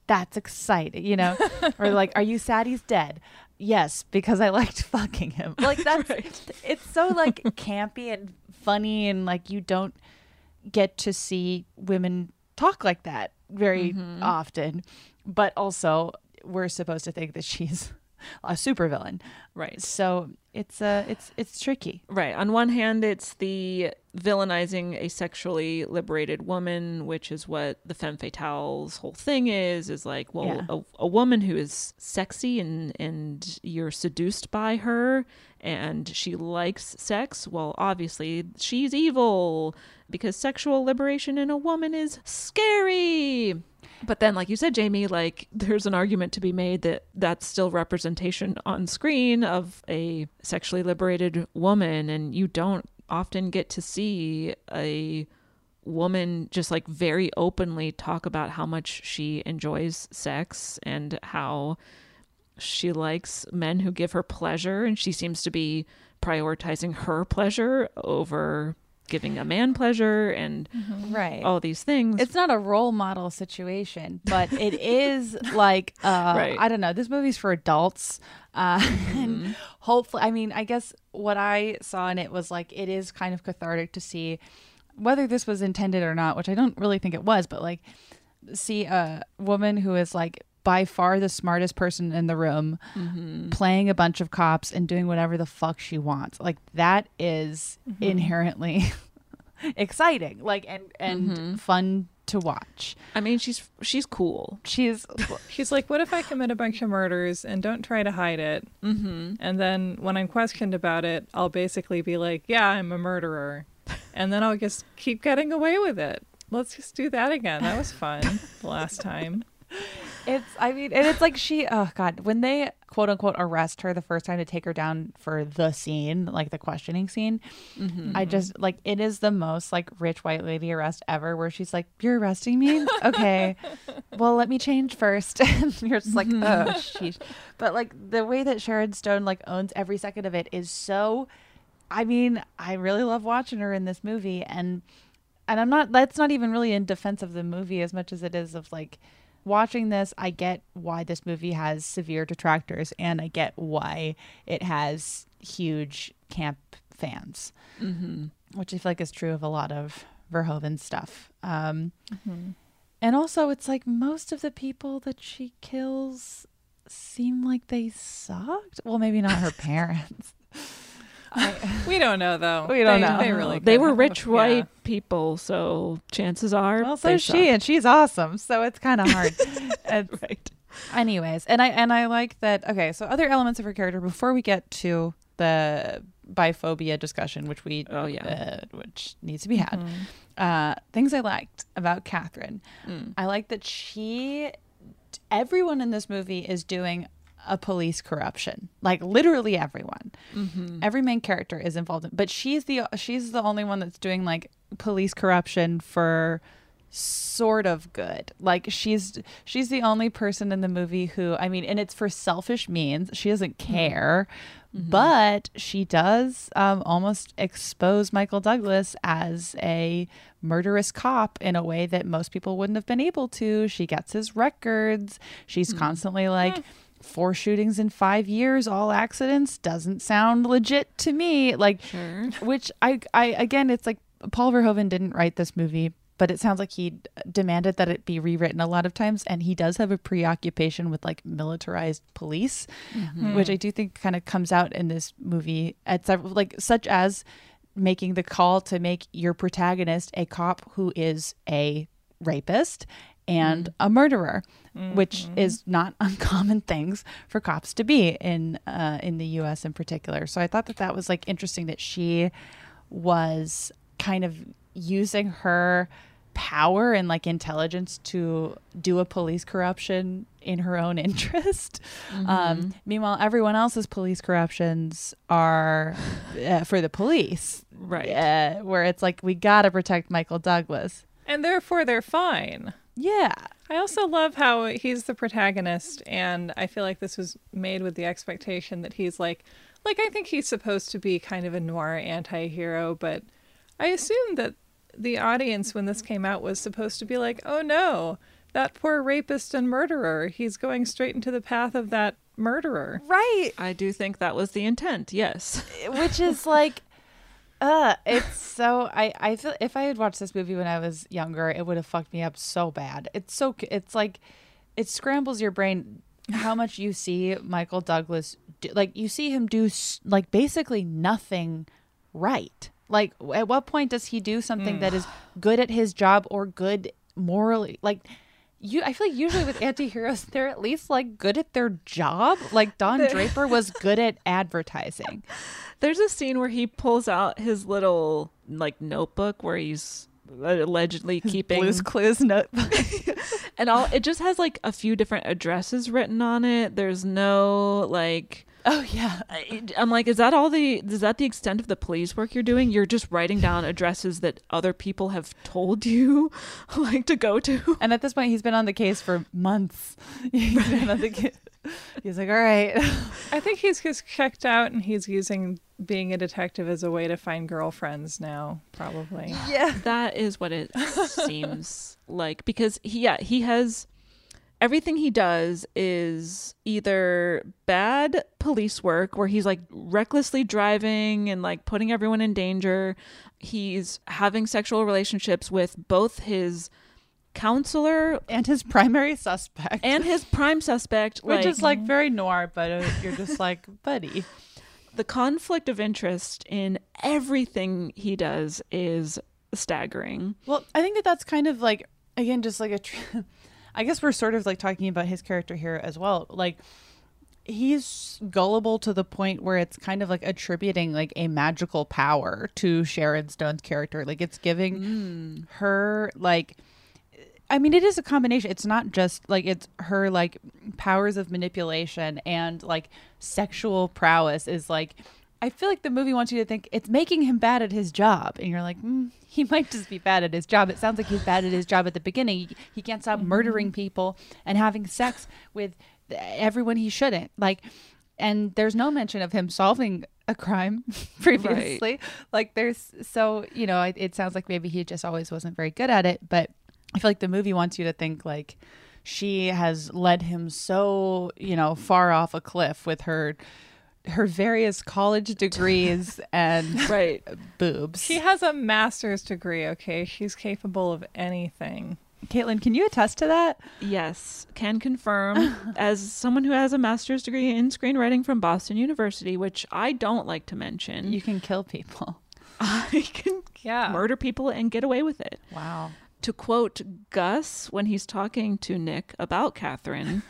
that's exciting you know [LAUGHS] or like are you sad he's dead yes because i liked [LAUGHS] fucking him like [LAUGHS] that's it's so like campy and funny and like you don't get to see women talk like that very Mhm. often but also we're supposed to think that she's [LAUGHS] a supervillain Right. so it's uh it's it's tricky Right. On one hand, it's the villainizing a sexually liberated woman, which is what the femme fatale's whole thing is. Is like, well, Yeah. a, a woman who is sexy and and you're seduced by her, and she likes sex. Well, obviously she's evil because sexual liberation in a woman is scary. But then, like you said, Jamie, like there's an argument to be made that that's still representation on screen of a sexually liberated woman, and you don't often get to see a woman just like very openly talk about how much she enjoys sex and how she likes men who give her pleasure, and she seems to be prioritizing her pleasure over giving a man pleasure and right all these things. It's not a role model situation, but it [LAUGHS] is like uh Right. I don't know. This movie's for adults. Uh [LAUGHS] and hopefully I mean, I guess what I saw in it was like it is kind of cathartic to see whether this was intended or not, which I don't really think it was, but like see a woman who is like by far the smartest person in the room Mhm. playing a bunch of cops and doing whatever the fuck she wants. Like that is Mhm. inherently [LAUGHS] exciting, like and and Mhm. fun to watch. I mean, she's she's cool. She's She's like, what if I commit a bunch of murders and don't try to hide it? Mm-hmm. And then when I'm questioned about it, I'll basically be like, yeah, I'm a murderer. And then I'll just keep getting away with it. Let's just do that again. That was fun the last time. It's I mean and it's like she oh god when they quote unquote arrest her the first time to take her down for the scene like the questioning scene Mhm. I just like it is the most like rich white lady arrest ever where she's like you're arresting me? Okay. Well let me change first. [LAUGHS] And you're just like oh sheesh. But like the way that Sharon Stone like owns every second of it is so I mean I really love watching her in this movie and and I'm not that's not even really in defense of the movie as much as it is of like watching this I get why this movie has severe detractors and I get why it has huge camp fans Mm-hmm. which I feel like is true of a lot of Verhoeven stuff um Mhm. and also it's like most of the people that she kills seem like they sucked well maybe not her [LAUGHS] parents [LAUGHS] We don't know though. We don't They- know. They really They were have. rich Yeah. white people, so chances are. Well, so she, suck. and she's awesome. So it's kind of [LAUGHS] hard. It's- [LAUGHS] right. Anyways, and I and I like that. Okay, so other elements of her character before we get to the biphobia discussion, which we Oh, yeah. uh, which needs to be had. Mhm. Uh, things I liked about Catherine. Mm. I like that she. Everyone in this movie is doing a police corruption. Like literally everyone. Mhm. Every main character is involved in, but she's the she's the only one that's doing like police corruption for sort of good. Like she's she's the only person in the movie who I mean, and it's for selfish means. She doesn't care, but she does um, almost expose Michael Douglas as a murderous cop in a way that most people wouldn't have been able to. She gets his records. She's constantly like. Four shootings in five years, all accidents doesn't sound legit to me. Like, Sure. [LAUGHS] which I, I again, it's like Paul Verhoeven didn't write this movie, but it sounds like he demanded that it be rewritten a lot of times, and he does have a preoccupation with like militarized police, mm-hmm. which I do think kind of comes out in this movie at several, like such as making the call to make your protagonist a cop who is a rapist and a murderer, which is not [LAUGHS] uncommon things for cops to be in uh, in the U.S. in particular. So I thought that that was like interesting that she was kind of using her power and like intelligence to do a police corruption in her own [LAUGHS] interest. Um, meanwhile, everyone else's police corruptions are uh, for the police, Right. Uh, where it's like we gotta protect Michael Douglas. And therefore they're fine. Yeah. I also love how he's the protagonist, and I feel like this was made with the expectation that he's like, like I think he's supposed to be kind of a noir anti-hero, but I assume that the audience when this came out was supposed to be like, oh no, that poor rapist and murderer, he's going straight into the path of that murderer. Right. I do think that was the intent. Yes. Which is like uh it's so I I feel if I had watched this movie when I was younger, it would have fucked me up so bad. It's so it's like it scrambles your brain how much you see Michael Douglas do, like you see him do like basically nothing right. Like at what point does he do something that is [SIGHS] good at his job or good morally? Like you I feel like usually with anti-heroes [LAUGHS] they're at least like good at their job. Like Don Draper was good at advertising. [LAUGHS] There's a scene where he pulls out his little like notebook where he's allegedly keeping Blue's Clues notebook. [LAUGHS] and all it just has like a few different addresses written on it. There's no like Oh yeah. I- I'm like, is that all the is that the extent of the police work you're doing? You're just writing down addresses that other people have told you [LAUGHS] like to go to. And at this point, he's been on the case for months. [LAUGHS] He's, been on the ca- he's like, all right. I think he's just checked out and he's using being a detective as a way to find girlfriends now, probably. Yeah. That is what it seems like because he yeah, he has everything he does is either bad police work where he's like recklessly driving and like putting everyone in danger. He's having sexual relationships with both his counselor and his primary suspect. and his prime suspect which like, is like very noir but uh, you're just like [LAUGHS] buddy. The conflict of interest in everything he does is staggering. Well i think that that's kind of like again just like a tr- [LAUGHS] i guess we're sort of like talking about his character here as well like he's gullible to the point where it's kind of like attributing like a magical power to sharon stone's character like it's giving Mm. her like I mean, it is a combination. It's not just like it's her like powers of manipulation and like sexual prowess is like. I feel like the movie wants you to think it's making him bad at his job, and you're like, mm, he [LAUGHS] might just be bad at his job. It sounds like he's bad at his job at the beginning. He, he can't stop murdering people and having sex with everyone he shouldn't. Like, and there's no mention of him solving a crime [LAUGHS] previously. Like, there's so you know, it, it sounds like maybe he just always wasn't very good at it, but I feel like the movie wants you to think like she has led him so, you know, far off a cliff with her her various college degrees [LAUGHS] and right boobs. She has a master's degree, okay? She's capable of anything. Caitlin, can you attest to that? Yes, can confirm. [LAUGHS] As someone who has a master's degree in screenwriting from Boston University, which I don't like to mention, You can kill people. [LAUGHS] I can Yeah. murder people and get away with it. Wow. To quote Gus when he's talking to Nick about Catherine,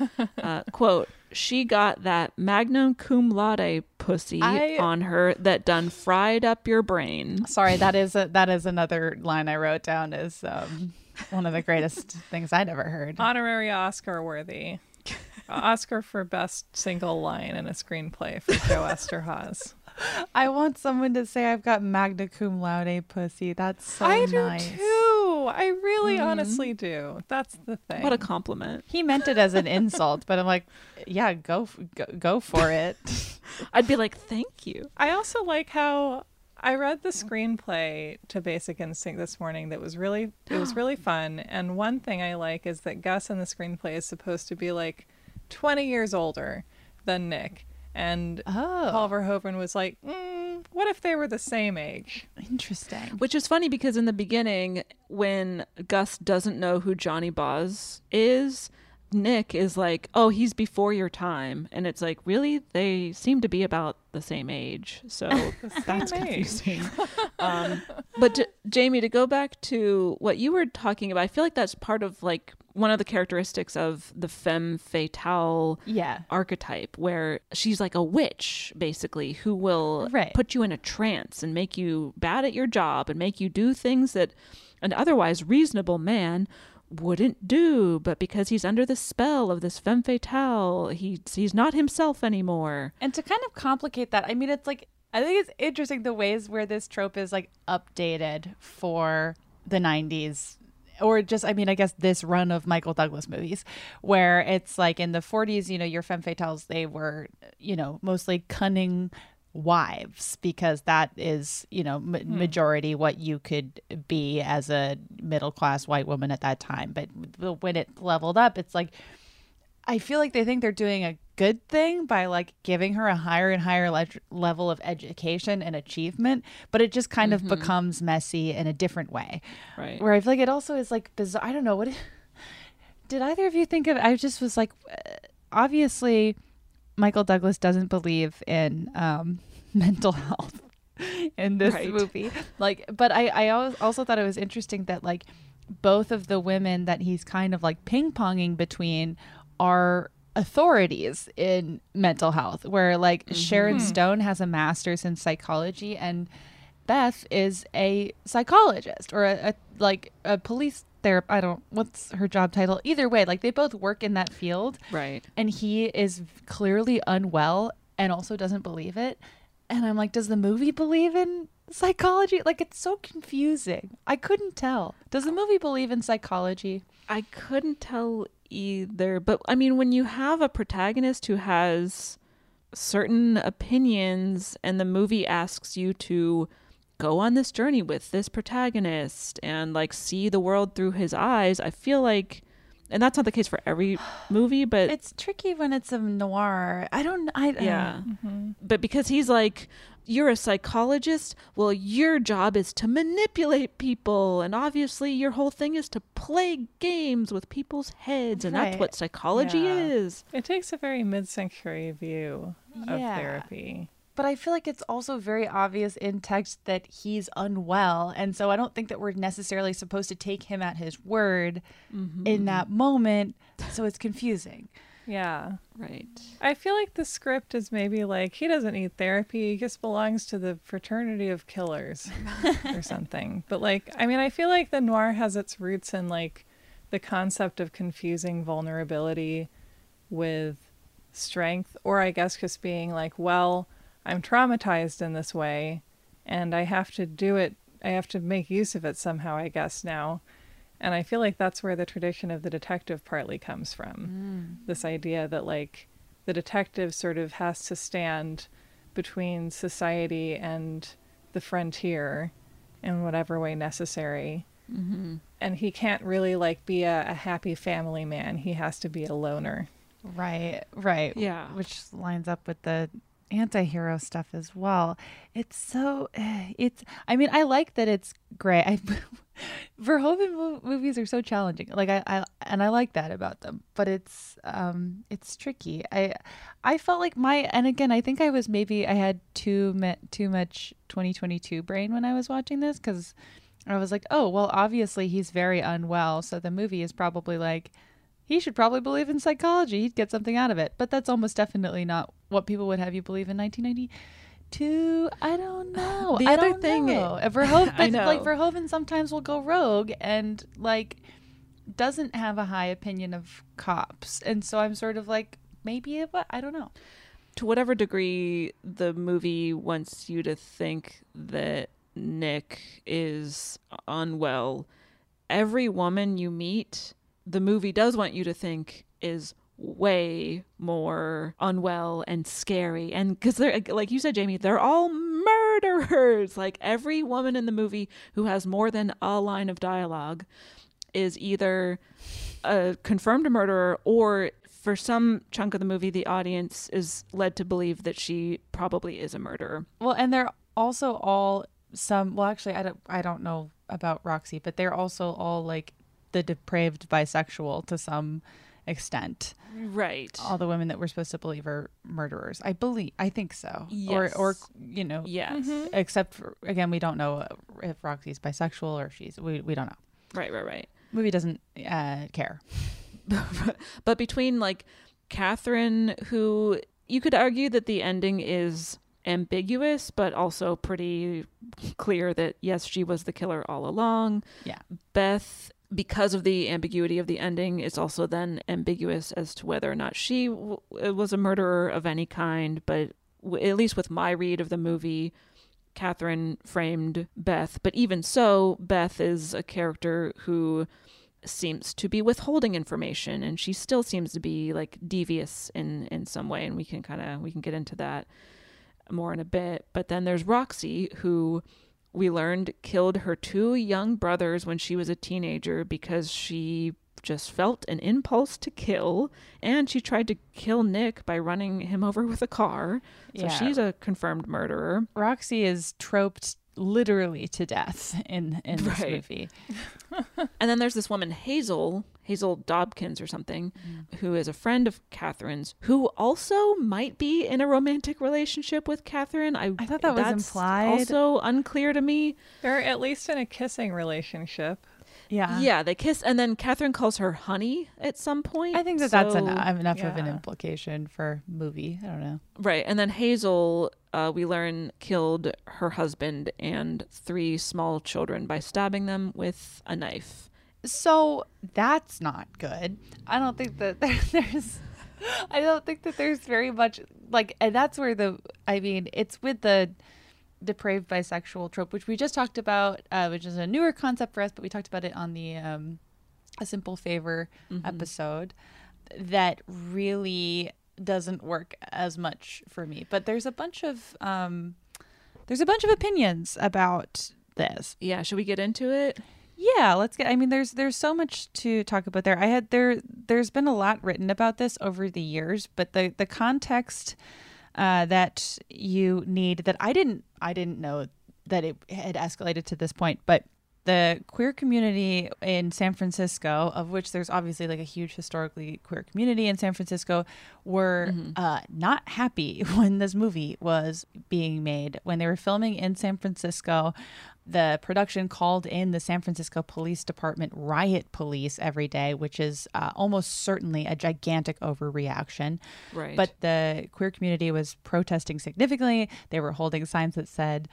uh, quote, she got that magnum cum laude pussy I- on her that done fried up your brain. Sorry, that is a, that is another line I wrote down is um, one of the greatest [LAUGHS] things I'd ever heard. Honorary Oscar worthy. [LAUGHS] Oscar for best single line in a screenplay for Joe Eszterhas. [LAUGHS] I want someone to say I've got magna cum laude pussy. That's so I do too. I really mm-hmm. honestly do. That's the thing. What a compliment. He meant it as an insult, but I'm like, yeah, go go, go for it. [LAUGHS] I'd be like, thank you. I also like how I read the screenplay to Basic Instinct this morning that was really it was [GASPS] really fun. And one thing I like is that Gus in the screenplay is supposed to be like 20 years older than Nick. And Oh. Paul Verhoeven was like, mm, what if they were the same age? Interesting. Which is funny because in the beginning, when Gus doesn't know who Johnny Boz is, Nick is like, "Oh, he's before your time," and it's like, really, they seem to be about the same age, so [LAUGHS] that's age. confusing. [LAUGHS] um, but J- Jamie, to go back to what you were talking about, I feel like that's part of like one of the characteristics of the femme fatale Yeah. archetype where she's like a witch basically who will Right. put you in a trance and make you bad at your job and make you do things that an otherwise reasonable man wouldn't do but because he's under the spell of this femme fatale he he's not himself anymore And to kind of complicate that, I mean, it's like, I think it's interesting the ways where this trope is like updated for the 90s. Or just, I mean, I guess this run of Michael Douglas movies, where it's like in the 40s, you know, your femme fatales, they were, you know, mostly cunning wives because that is, you know, ma- majority what you could be as a middle class white woman at that time. But when it leveled up, it's like, I feel like they think they're doing a good thing by like giving her a higher and higher le- level of education and achievement, but it just kind of becomes messy in a different way. Right. Where I feel like it also is like bizarre. I don't know what. [LAUGHS] Did either of you think of? I just was like, uh, obviously, Michael Douglas doesn't believe in um, [LAUGHS] mental health [LAUGHS] in this Right. movie. Like, but I I also thought it was interesting that like both of the women that he's kind of like ping ponging between are authorities in mental health. Where like Sharon Stone has a master's in psychology and Beth is a psychologist or a, a like a police therapist. I don't what's her job title. Either way, like they both work in that field right and he is clearly unwell and also doesn't believe it. And I'm like, does the movie believe in psychology? Like, it's so confusing. I couldn't tell. Does the movie believe in psychology? I couldn't tell either. But I mean, when you have a protagonist who has certain opinions and the movie asks you to go on this journey with this protagonist and like see the world through his eyes, I feel like and that's not the case for every [SIGHS] movie, but it's tricky when it's a noir. I don't. I yeah. Uh, But because he's like, you're a psychologist, well, your job is to manipulate people. And obviously, your whole thing is to play games with people's heads. And that's what psychology Yeah. is. It takes a very mid-century view of Yeah. therapy. But I feel like it's also very obvious in text that he's unwell. And so I don't think that we're necessarily supposed to take him at his word in mm-hmm. that moment. So it's confusing. Yeah. Right. I feel like the script is maybe like he doesn't need therapy, he just belongs to the fraternity of killers or [LAUGHS] something. But like I mean I feel like the noir has its roots in like the concept of confusing vulnerability with strength or I guess just being like, well, I'm traumatized in this way and I have to do it I have to make use of it somehow, I guess now. And I feel like that's where the tradition of the detective partly comes from. This idea that, like, the detective sort of has to stand between society and the frontier in whatever way necessary. Mm-hmm. And he can't really, like, be a, a happy family man. He has to be a loner. Right, right. Yeah. Which lines up with the anti-hero stuff as well. It's so eh, it's I mean, I like that it's gray. I [LAUGHS] Verhoeven movies are so challenging. Like I, I and I like that about them, but it's um it's tricky. I I felt like my and again, I think I was maybe I had too too much 2022 brain when I was watching this cuz I was like, "Oh, well, obviously he's very unwell, so the movie is probably like he should probably believe in psychology. He'd get something out of it. But that's almost definitely not what people would have you believe in 1992. I don't [SIGHS] know. The I other thing- know. Verhoeven, [LAUGHS] I but, like. Verhoeven sometimes will go rogue and like doesn't have a high opinion of cops. And so I'm sort of like maybe it, I don't know. to whatever degree the movie wants you to think that Nick is unwell, every woman you meet, the movie does want you to think is way more unwell and scary. And because they're, like you said, Jamie, they're all murderers. [LAUGHS] Like every woman in the movie who has more than a line of dialogue is either a confirmed murderer or for some chunk of the movie the audience is led to believe that she probably is a murderer Well, and they're also all some. Well, actually, I don't. I don't know about Roxy, but they're also all like the depraved bisexual to some extent. right All the women that we're supposed to believe are murderers. I believe. I think so. Or, or you know. Yes. Mhm. Except for again, we don't know if Roxy's bisexual or she's. We we don't know. right right right Movie doesn't uh, care. [LAUGHS] but between like Catherine, who you could argue that the ending is ambiguous, but also pretty clear that yes, she was the killer all along. Yeah. Beth, because of the ambiguity of the ending, it's also then ambiguous as to whether or not she w- uh, was a murderer of any kind. But w- at least with my read of the movie, Catherine framed Beth. But even so, Beth is a character who seems to be withholding information and she still seems to be like devious in in some way and we can kind of we can get into that more in a bit but then there's Roxy who we learned killed her two young brothers when she was a teenager because she just felt an impulse to kill. And she tried to kill Nick by running him over with a car. So Yeah. she's a confirmed murderer. Roxy is troped literally to death in in this Right. movie. [LAUGHS] and then there's this woman, Hazel, Hazel Dobkins or something, Mm. who is a friend of Catherine's, who also might be in a romantic relationship with Catherine. I, I thought that was implied. Also unclear to me. They're at least in a kissing relationship. Yeah. Yeah, they kiss, and then Catherine calls her honey at some point. I think that that's So- enough, enough of an implication for movie. I don't know. Right. And then Hazel, uh, we learn, killed her husband and three small children by stabbing them with a knife. So that's not good. I don't think that [LAUGHS] there, there's. I don't think that there's very much like, and that's where the. I mean, it's with the depraved bisexual trope, which we just talked about, uh, which is a newer concept for us, but we talked about it on the um, a simple favor episode. That really doesn't work as much for me. But there's a bunch of um, there's a bunch of opinions about this. Yeah. Should we get into it? Yeah, let's get. I mean, there's there's so much to talk about there. I had there there's been a lot written about this over the years, but the the context uh, that you need that I didn't I didn't know that it had escalated to this point, but the queer community in San Francisco, of which there's obviously like a huge historically queer community in San Francisco, were Mm-hmm. uh, not happy [LAUGHS] when this movie was being made. When they were filming in San Francisco, the production called in the San Francisco Police Department riot police every day, which is uh, almost certainly a gigantic overreaction. Right. But the queer community was protesting significantly. They were holding signs that said,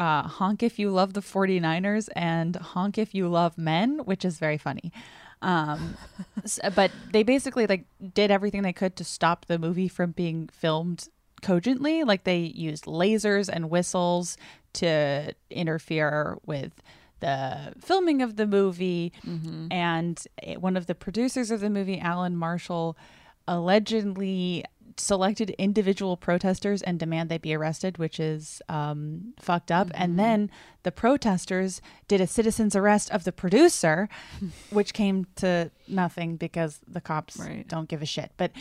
uh, honk if you love the 49ers and honk if you love men, which is very funny. Um, [LAUGHS] but they basically like did everything they could to stop the movie from being filmed cogently. Like they used lasers and whistles to interfere with the filming of the movie. And eh, one of the producers of the movie, Alan Marshall, allegedly selected individual protesters and demand they be arrested, which is um, fucked up. And then the protesters did a citizen's arrest of the producer, [LAUGHS] which came to nothing because the cops don't give a shit. But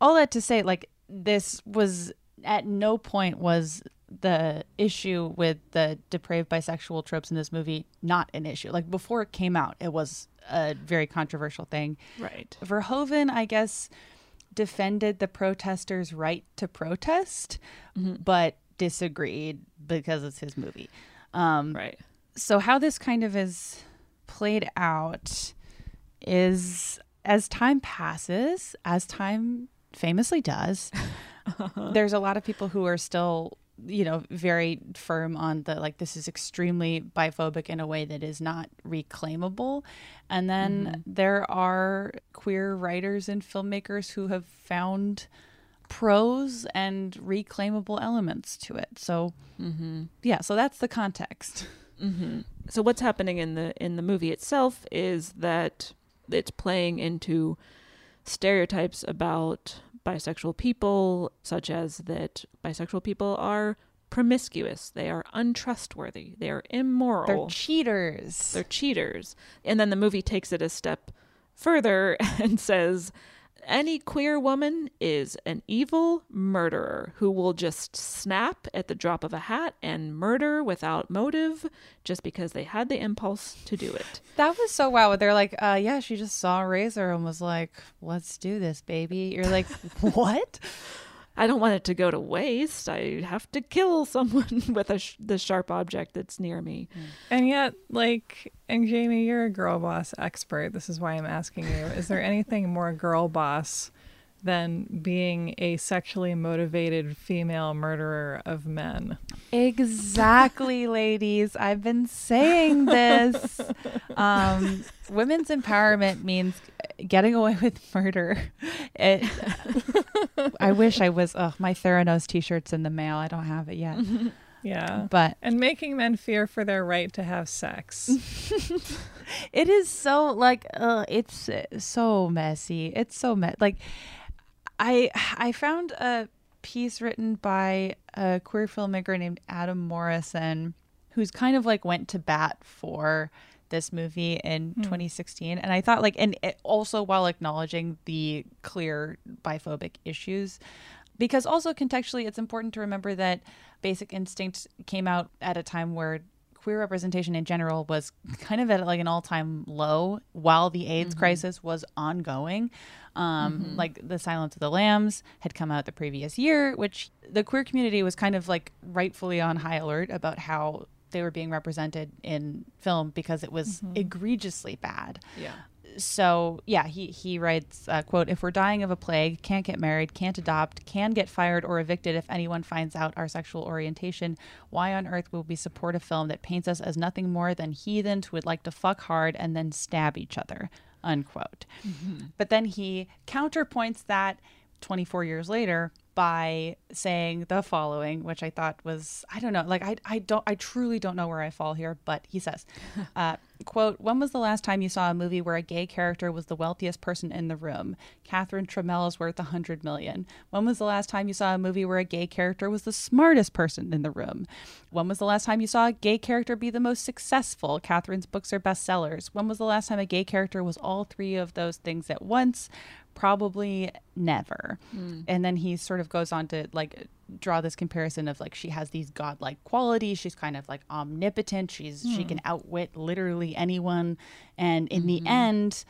all that to say, like this was at no point was the issue with the depraved bisexual tropes in this movie not an issue. Like before it came out, it was a very controversial thing. Right. Verhoeven, I guess, defended the protesters' right to protest, but disagreed because it's his movie. Um, right. So how this kind of is played out is as time passes, as time famously does, [LAUGHS] there's a lot of people who are still you know very firm on the like this is extremely biphobic in a way that is not reclaimable. And then there are queer writers and filmmakers who have found pros and reclaimable elements to it. So yeah so that's the context. [LAUGHS] Hmm So what's happening in the in the movie itself is that it's playing into stereotypes about bisexual people, such as that bisexual people are promiscuous, they are untrustworthy, they are immoral, they're cheaters they're cheaters. And then the movie takes it a step further [LAUGHS] and says any queer woman is an evil murderer who will just snap at the drop of a hat and murder without motive just because they had the impulse to do it. That was so wow. They're like, uh, yeah, she just saw a razor and was like, let's do this, baby. You're like, [LAUGHS] what? I don't want it to go to waste. I have to kill [LAUGHS] someone with a sh- the sharp object that's near me. Mm. And yet, like, and Jamie, you're a girl boss expert. This is why I'm asking you. Is there anything more girl boss than being a sexually motivated female murderer of men? Exactly, [LAUGHS] ladies. I've been saying this. Um, women's empowerment means getting away with murder. It, I wish I was. Oh, my Theranos T-shirt's in the mail. I don't have it yet. [LAUGHS] Yeah. But and making men fear for their right to have sex. [LAUGHS] it is so like uh, it's so messy. It's so me- like I I found a piece written by a queer filmmaker named Adam Morrison who's kind of like went to bat for this movie in Hmm. 2016 and I thought like and it also while acknowledging the clear biphobic issues because also contextually it's important to remember that Basic Instinct came out at a time where queer representation in general was kind of at like an all-time low while the AIDS crisis was ongoing. Um, Like the Silence of the Lambs had come out the previous year, which the queer community was kind of like rightfully on high alert about how they were being represented in film because it was egregiously bad. Yeah. so yeah he he writes uh, quote if we're dying of a plague can't get married can't adopt can get fired or evicted if anyone finds out our sexual orientation why on earth will we support a film that paints us as nothing more than heathens who would like to fuck hard and then stab each other unquote. But then he counterpoints that 24 years later by saying the following, which I thought was, I don't know, like I, I don't, I truly don't know where I fall here, but he says, [LAUGHS] uh, quote, when was the last time you saw a movie where a gay character was the wealthiest person in the room? Catherine Trammell is worth a hundred million. When was the last time you saw a movie where a gay character was the smartest person in the room? When was the last time you saw a gay character be the most successful? Catherine's books are bestsellers. When was the last time a gay character was all three of those things at once? probably never. Mm. And then he sort of goes on to like draw this comparison of like she has these godlike qualities. She's kind of like omnipotent. She's mm. she hmm. can outwit literally anyone. And in mm-hmm. the end,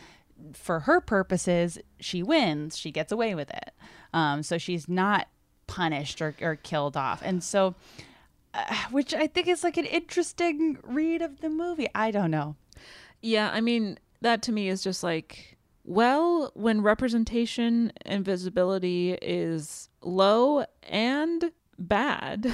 for her purposes, she wins. She gets away with it. Um, so she's not punished or, or killed off. And so, uh, which I think is like an interesting read of the movie. I don't know. Yeah, I mean, that to me is just like well, when representation and visibility is low and bad,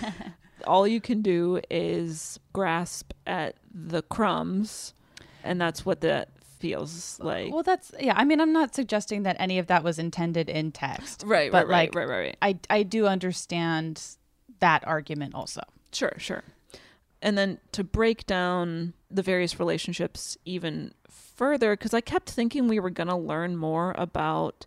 [LAUGHS] all you can do is grasp at the crumbs, and that's what that feels like. Well, that's yeah. I mean, I'm not suggesting that any of that was intended in text, right? But right, like, right, right, right. I I do understand that argument also. Sure, sure. And then to break down the various relationships even further because I kept thinking we were going to learn more about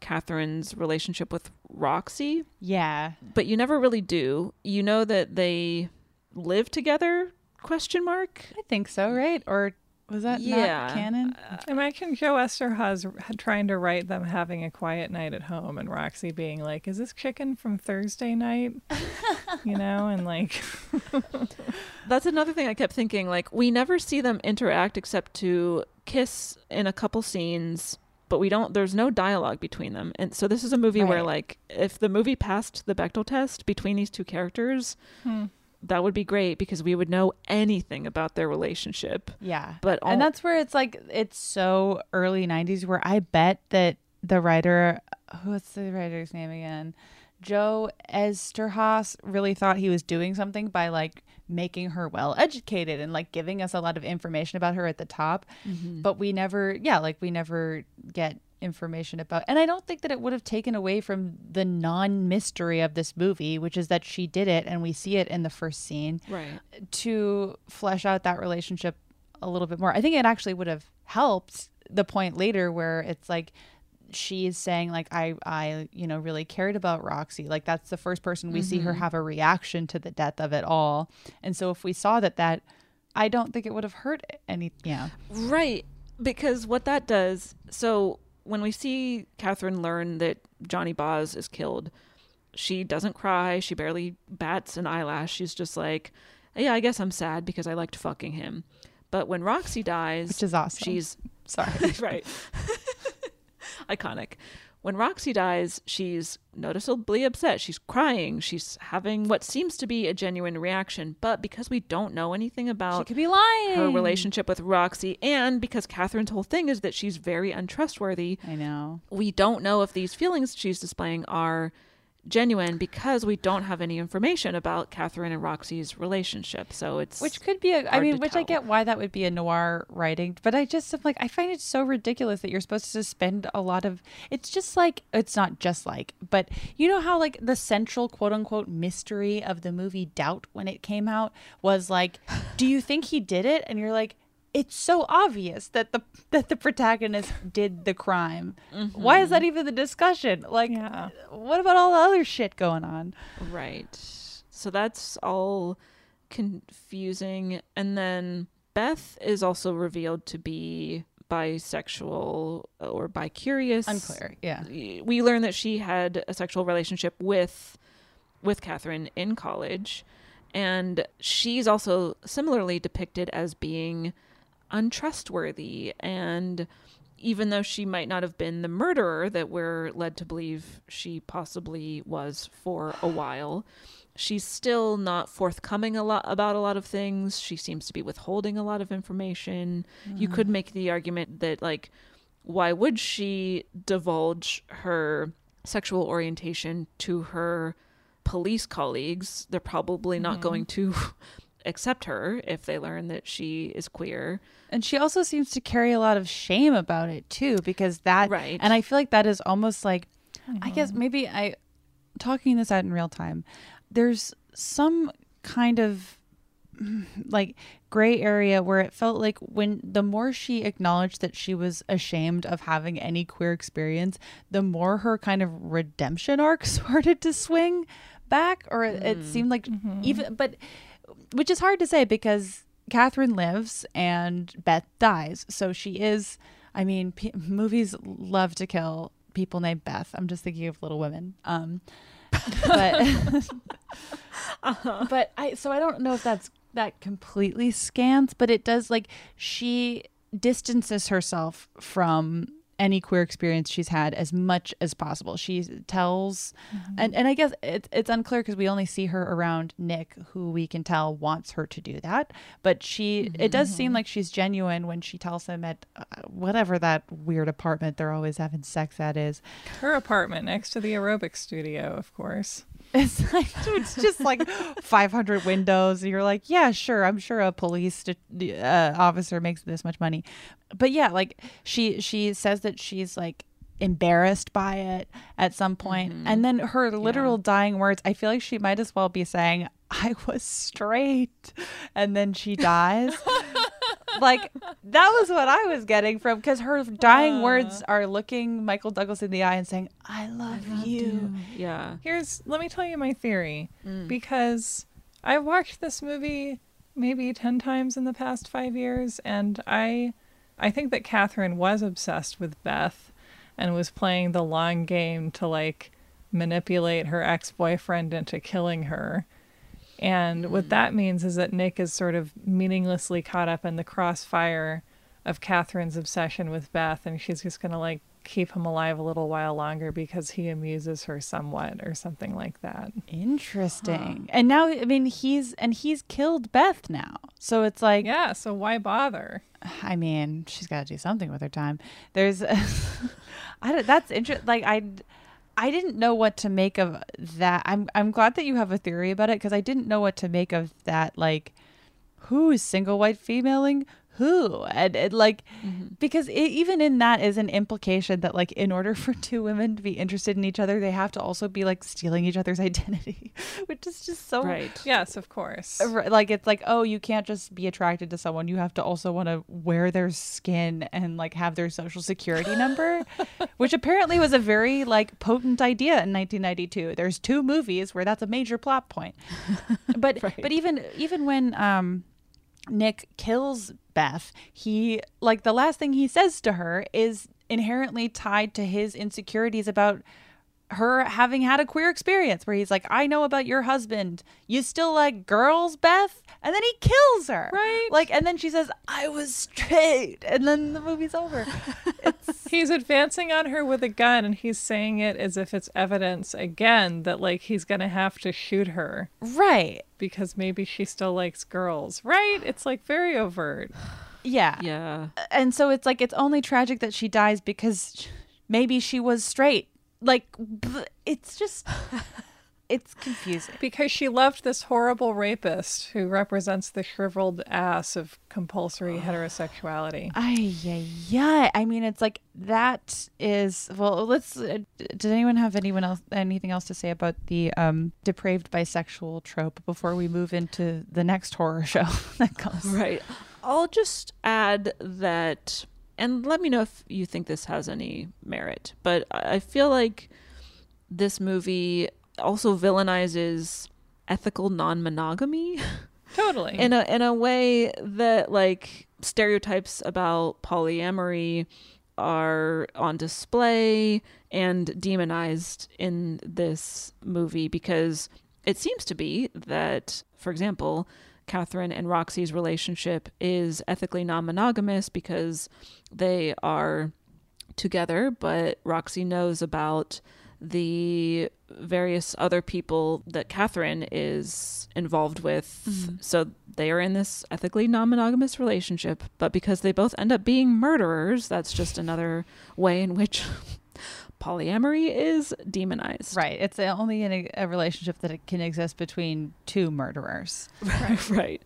Catherine's relationship with Roxy. Yeah. But you never really do. You know that they live together? Question mark. I think so, right? Or was that yeah. not canon? Uh, Imagine Joe Eszterhas trying to write them having a quiet night at home and Roxy being like, Is this chicken from Thursday night? [LAUGHS] you know, and like. [LAUGHS] That's another thing I kept thinking. Like, we never see them interact except to kiss in a couple scenes but we don't there's no dialogue between them and so this is a movie right. where like if the movie passed the bechdel test between these two characters hmm. that would be great because we would know anything about their relationship yeah but all- and that's where it's like it's so early 90s where i bet that the writer what's the writer's name again joe eszterhas really thought he was doing something by like making her well educated and like giving us a lot of information about her at the top. Mm-hmm. but we never yeah like we never get information about and i don't think that it would have taken away from the non-mystery of this movie which is that she did it and we see it in the first scene right. to flesh out that relationship a little bit more. I think it actually would have helped the point later where it's like she's saying like I I you know really cared about Roxy. Like that's the first person we mm-hmm. see her mm-hmm. have a reaction to the death of it all. And so if we saw that that I don't think it would have hurt any yeah. Right. Because what that does so when we see Catherine learn that Johnny Boz is killed, she doesn't cry, she barely bats an eyelash. She's just like, Yeah, I guess I'm sad because I liked fucking him. But when Roxy dies, which is awesome. She's sorry. [LAUGHS] right. [LAUGHS] iconic. When Roxy dies, she's noticeably upset. She's crying. She's having what seems to be a genuine reaction. But because we don't know anything about she could be lying. her relationship with Roxy, and because Catherine's whole thing is that she's very untrustworthy, I know. We don't know if these feelings she's displaying are genuine because we don't have any information about Catherine and Roxy's relationship. So it's which could be a. I mean, which tell. I get why that would be a noir writing, but I just am like I find it so ridiculous that you're supposed to spend a lot of. It's just like it's not just like, but you know how like the central quote unquote mystery of the movie Doubt when it came out was like, do you think he did it? And you're like, it's so obvious that the [LAUGHS] that the protagonist did the crime. Mm-hmm. Why is that even the discussion? Like, yeah. what about all the other shit going on? Right. So that's all confusing. And then Beth is also revealed to be bisexual or bicurious. Unclear. Yeah. We learn that she had a sexual relationship with with Catherine in college. And she's also similarly depicted as being untrustworthy and even though she might not have been the murderer that we're led to believe she possibly was for a while, she's still not forthcoming a lot about a lot of things. She seems to be withholding a lot of information. Mm. You could make the argument that like why would she divulge her sexual orientation to her police colleagues? They're probably not mm. going to [LAUGHS] accept her if they learn that she is queer. And she also seems to carry a lot of shame about it too, because that right. And I feel like that is almost like I guess maybe I talking this out in real time. There's some kind of [CLEARS THROAT] like gray area where it felt like when the more she acknowledged that she was ashamed of having any queer experience, the more her kind of redemption arc [LAUGHS] started to swing back or it, it mm. seemed like mm-hmm. even but which is hard to say because Catherine lives and Beth dies. So she is I mean p- movies love to kill people named Beth. I'm just thinking of Little Women. Um but [LAUGHS] but I so I don't know if that's that completely scans, but it does like she distances herself from any queer experience she's had as much as possible. She tells, and, and I guess it's it's unclear because we only see her around Nick, who we can tell wants her to do that. But she, it does seem like she's genuine when she tells him at uh, whatever that weird apartment they're always having sex at is. Her apartment next to the aerobic studio, of course. [LAUGHS] It's like it's just like 500 windows. You're like, yeah, sure. I'm sure a police uh, officer makes this much money, but yeah, like she she says that she's like embarrassed by it at some point. and then her literal dying words. I feel like she might as well be saying, "I was straight," and then she dies. [LAUGHS] like that was what I was getting from because her dying words are looking Michael Douglas in the eye and saying, "I love, you. Yeah. Here's let me tell you my theory mm. because I've watched this movie maybe 10 times in the past 5 years and I I think that Catherine was obsessed with Beth and was playing the long game to like manipulate her ex-boyfriend into killing her. And what that means is that Nick is sort of meaninglessly caught up in the crossfire of Catherine's obsession with Beth, and she's just going to like keep him alive a little while longer because he amuses her somewhat or something like that. Interesting. And now, I mean, he's and he's killed Beth now, so it's like, Yeah, so why bother? I mean, she's got to do something with her time. There's, [LAUGHS] I don't, that's interesting. Like I, I didn't know what to make of that. I'm I'm glad that you have a theory about it because I didn't know what to make of that. Like, who is single white femaling who? And, and like because it, even in that is an implication that like in order for [LAUGHS] two women to be interested in each other they have to also be like stealing each other's [LAUGHS] identity which is just so Right. Yes, of course. Like it's like oh you can't just be attracted to someone. You have to also want to wear their skin and like have their social security number [LAUGHS] which apparently was a very like potent idea in 1992 there's two movies where that's a major plot point. But but even even when um Nick kills Beth, he like the last thing he says to her is inherently tied to his insecurities about her having had a queer experience where he's like, I know about your husband. You still like girls, Beth? And then he kills her. Right. Like, and then she says, I was straight. And then the movie's over. [LAUGHS] He's advancing on her with a gun and he's saying it as if it's evidence again that like he's going to have to shoot her right. because maybe she still likes girls. Right? It's like very overt. [SIGHS] Yeah. Yeah. And so it's like, it's only tragic that she dies because maybe she was straight. Like, it's just, [LAUGHS] it's confusing. Because she loved this horrible rapist who represents the shriveled ass of compulsory [SIGHS] heterosexuality. Ay, yeah, yeah. I mean, it's like that is well. Let's. Uh, did anyone have anyone else anything else to say about the um, depraved bisexual trope before we move into the next horror [LAUGHS] show that comes? Right. I'll just add that, and let me know if you think this has any merit, but I feel like this movie also villainizes ethical non monogamy. [LAUGHS] Totally. in a in a way that like stereotypes about polyamory are on display and demonized in this movie because it seems to be that for example Catherine and Roxy's relationship is ethically non-monogamous because they are together but Roxy knows about the various other people that Catherine is involved with. Mm-hmm. So they are in this ethically non monogamous relationship, but because they both end up being murderers, that's just another way in which [LAUGHS] polyamory is demonized. Right. It's only in a, a relationship that it can exist between two murderers. Right. [LAUGHS] right.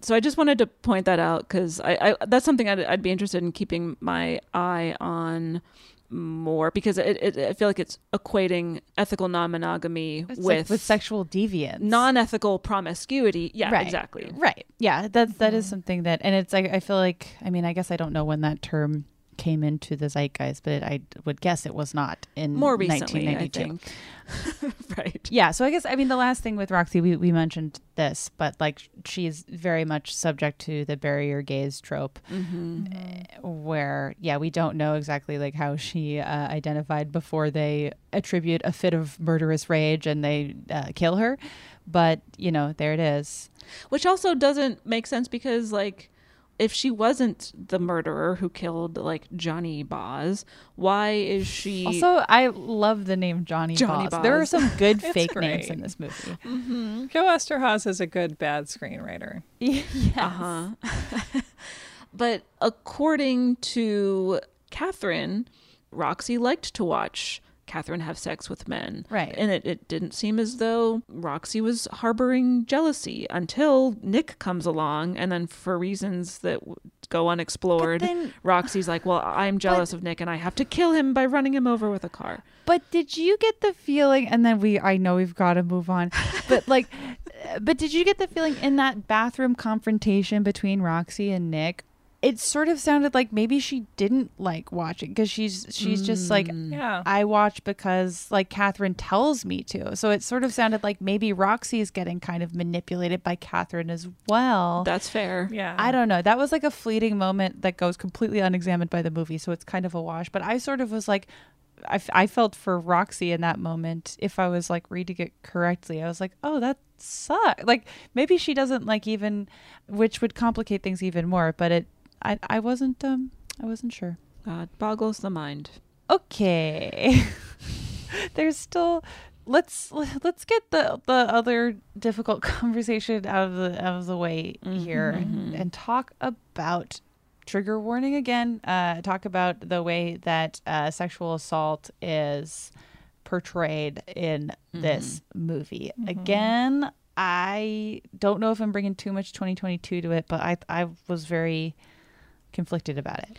So I just wanted to point that out because I, I that's something I'd, I'd be interested in keeping my eye on more because it, it, I feel like it's equating ethical non-monogamy It's with like with sexual deviance. non-ethical promiscuity. Yeah, right. exactly. Right. Yeah, that that is mm. something that, and it's like I feel like I mean I guess I don't know when that term came into the zeitgeist, but I would guess it was not in More recently, 1992. [LAUGHS] right. Yeah, so I guess I mean the last thing with Roxy, we, we mentioned this, but like she's very much subject to the bury your gays trope, Mm-hmm. eh, where yeah we don't know exactly like how she uh, identified before they attribute a fit of murderous rage and they uh, kill her, but you know there it is. Which also doesn't make sense because like if she wasn't the murderer who killed like Johnny Boz, why is she Also, I love the name Johnny, Johnny Boz. There are some [LAUGHS] good It's fake names in this movie. Mm-hmm. Joe Eszterhas is a good bad screenwriter. [LAUGHS] yes. Uh-huh. [LAUGHS] but according to Catherine, Roxy liked to watch Catherine have sex with men. Right. And it, it didn't seem as though Roxy was harboring jealousy until Nick comes along. And then, for reasons that w- go unexplored, then- Roxy's like, Well, I'm jealous of Nick and I have to kill him by running him over with a car. But did you get the feeling and then we I know we've got to move on. [LAUGHS] But like but did you get the feeling in that bathroom confrontation between Roxy and Nick it sort of sounded like maybe she didn't like watching because she's she's just like mm. Yeah. I watch because like Catherine tells me to. So it sort of sounded like maybe Roxy is getting kind of manipulated by Catherine as well. That's fair. Yeah. I don't know. That was like a fleeting moment that goes completely unexamined by the movie, so it's kind of a wash. But I sort of was like, I, f- I felt for Roxy in that moment. If I was like reading it correctly, I was like, oh, that sucks. Like maybe she doesn't like even, which would complicate things even more. But it, I, I wasn't, um, I wasn't sure. God boggles the mind. Okay. [LAUGHS] There's still let's let's get the the other difficult [LAUGHS] conversation out of the out of the way here and talk about trigger warning again. Uh, talk about the way that uh, sexual assault is portrayed in this movie. Again, I don't know if I'm bringing too much 2022 to it, but I I was very conflicted about it.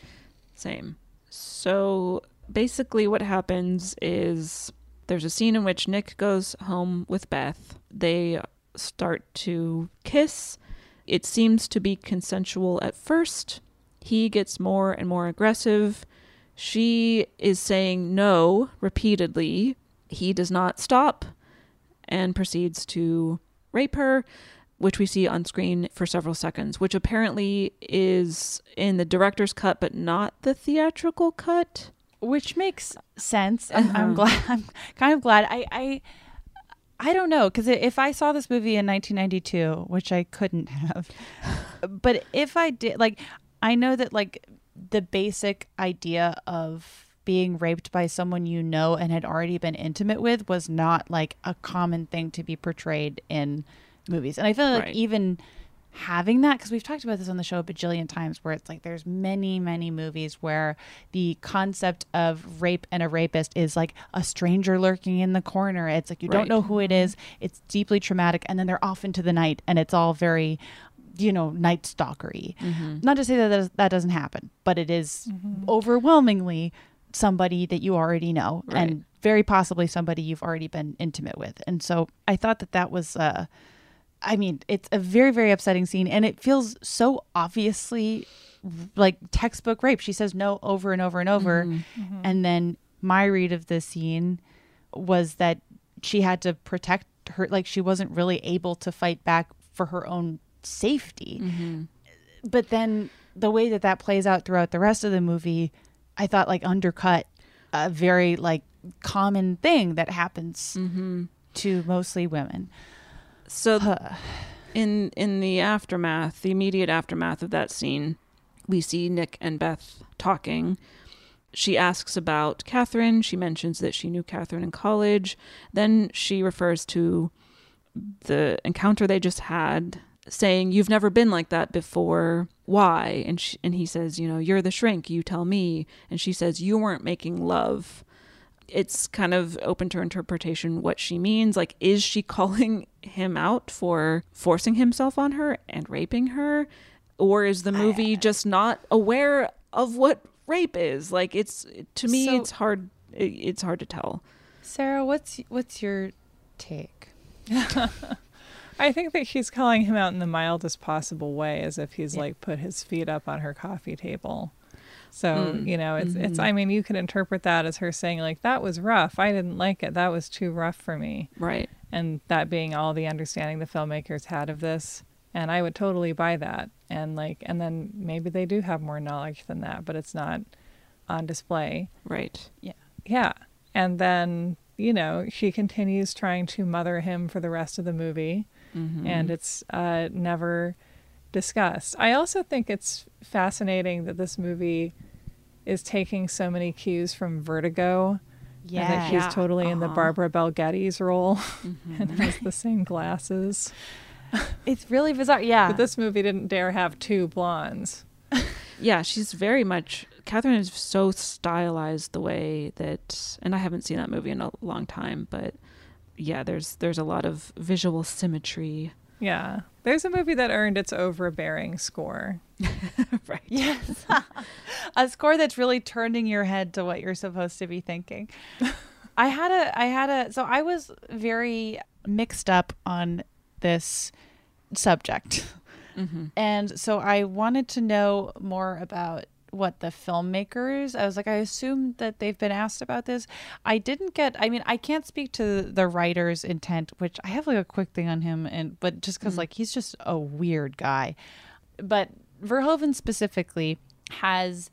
Same. So basically, what happens is there's a scene in which Nick goes home with Beth. They start to kiss. It seems to be consensual at first. He gets more and more aggressive. She is saying no repeatedly. He does not stop and proceeds to rape her, which we see on screen for several seconds, which apparently is in the director's cut, but not the theatrical cut. which makes sense. I'm, I'm Uh-huh. glad. [LAUGHS] I'm kind of glad. I I, I don't know because if I saw this movie in 1992, which I couldn't have, [LAUGHS] but if I did, like, I know that like the basic idea of being raped by someone you know and had already been intimate with was not like a common thing to be portrayed in movies, and I feel like Right. even having that because we've talked about this on the show a bajillion times where it's like there's many many movies where the concept of rape and a rapist is like a stranger lurking in the corner. It's like you don't know who it is. It's deeply traumatic and then they're off into the night and it's all very you know night stalkery. Not to say that that, is- that doesn't happen but it is overwhelmingly somebody that you already know Right. and very possibly somebody you've already been intimate with. And so i thought that that was uh I mean, it's a very, very upsetting scene, and it feels so obviously like textbook rape. She says no over and over and over, Mm-hmm. and then my read of the scene was that she had to protect her, like she wasn't really able to fight back for her own safety. Mm-hmm. But then the way that that plays out throughout the rest of the movie, I thought like undercut a very like common thing that happens Mm-hmm. to mostly women. So in in the aftermath, the immediate aftermath of that scene, we see Nick and Beth talking. She asks about Catherine. She mentions that she knew Catherine in college. Then she refers to the encounter they just had, saying, "You've never been like that before. Why?" And she, and he says, "You know, you're the shrink. You tell me." And she says, "You weren't making love." It's kind of open to interpretation what she means. Like, is she [LAUGHS] calling him out for forcing himself on her and raping her? Or is the movie just not aware of what rape is. Like it's to me, So- it's hard. It's hard to tell. Sarah, what's what's your take? [LAUGHS] I think that she's calling him out in the mildest possible way, as if he's like put his feet up on her coffee table. So Mm. you know, it's it's. Mhm. I mean, you could interpret that as her saying like, "That was rough. I didn't like it. That was too rough for me." Right. And that being all the understanding the filmmakers had of this, and I would totally buy that. And like, and then maybe they do have more knowledge than that, but it's not on display. Right. Yeah. Yeah. And then, you know, she continues trying to mother him for the rest of the movie, Mhm. and it's uh, never discussed. I also think it's fascinating that this movie is taking so many cues from Vertigo. Yeah. And that she's Yeah. totally in the Uh-huh. Barbara Bel Geddes role [LAUGHS] Mm-hmm. and has the same glasses. [LAUGHS] It's really bizarre. Yeah. But this movie didn't dare have two blondes. [LAUGHS] Yeah, she's very much. Catherine is so stylized the way that, and I haven't seen that movie in a long time, but yeah, there's there's a lot of visual symmetry. Yeah. There's a movie that earned its overbearing score. [LAUGHS] right. Yes. [LAUGHS] a score that's really turning your head to what you're supposed to be thinking. [LAUGHS] I had a I had a so I was very mixed up on this subject. Mhm. And so I wanted to know more about what the filmmakers I was like I assume that they've been asked about this. I didn't get I mean I can't speak to the writer's intent which I have like a quick thing on him and but just cuz Mm. like he's just a weird guy. But Verhoeven specifically has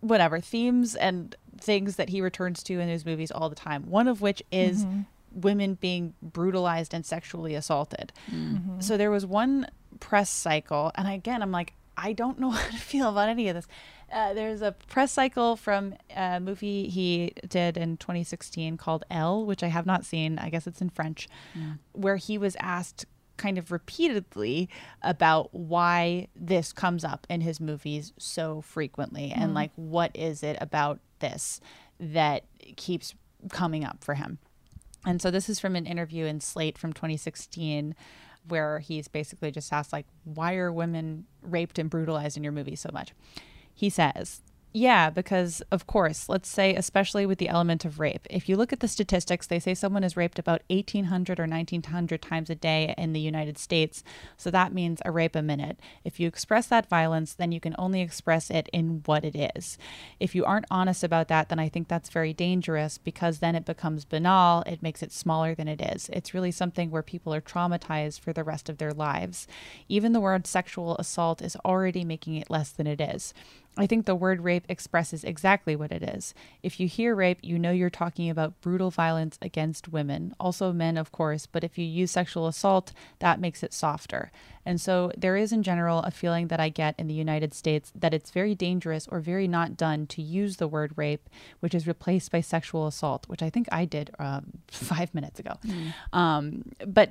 whatever themes and things that he returns to in his movies all the time. One of which is Mhm. women being brutalized and sexually assaulted. Mhm. So there was one press cycle, and again, I'm like, I don't know [LAUGHS] how to feel about any of this. Uh, there's a press cycle from a movie he did in 2016 called Elle, which I have not seen. I guess it's in French, where he was asked kind of repeatedly about why this comes up in his movies so frequently and Mm. like what is it about this that keeps coming up for him. And so this is from an interview in Slate from 2016 where he's basically just asked like why are women raped and brutalized in your movies so much? He says, yeah, because of course, let's say, especially with the element of rape, if you look at the statistics, they say someone is raped about 1,800 or 1,900 times a day in the United States. So that means a rape a minute. If you express that violence, then you can only express it in what it is. If you aren't honest about that, then I think that's very dangerous because then it becomes banal. It makes it smaller than it is. It's really something where people are traumatized for the rest of their lives. Even the word sexual assault is already making it less than it is. I think the word rape expresses exactly what it is. If you hear rape, you know you're talking about brutal violence against women, also men, of course, but if you use sexual assault, that makes it softer. And so there is, in general, a feeling that I get in the United States that it's very dangerous or very not done to use the word rape, which is replaced by sexual assault, which I think I did um, [LAUGHS] five minutes ago. Um, but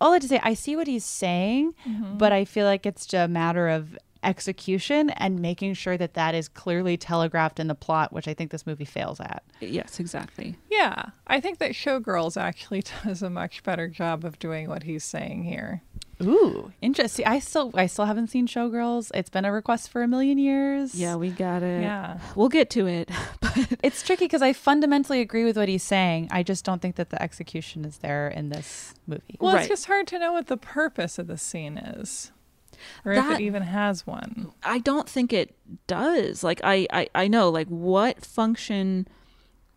all that to say, I see what he's saying, Mhm. but I feel like it's just a matter of execution and making sure that that is clearly telegraphed in the plot, which I think this movie fails at. Yes, exactly. Yeah. I think that Showgirls actually [LAUGHS] does a much better job of doing what he's saying here. Ooh, interesting. I still, I still haven't seen Showgirls. It's been a request for a million years. Yeah, we got it. Yeah. We'll get to it. [LAUGHS] But it's tricky because I fundamentally agree with what he's saying. I just don't think that the execution is there in this movie. Well, it's just hard to know what the purpose of the scene is. Or if it even has one. I don't think it does. Like I, I, I know like what function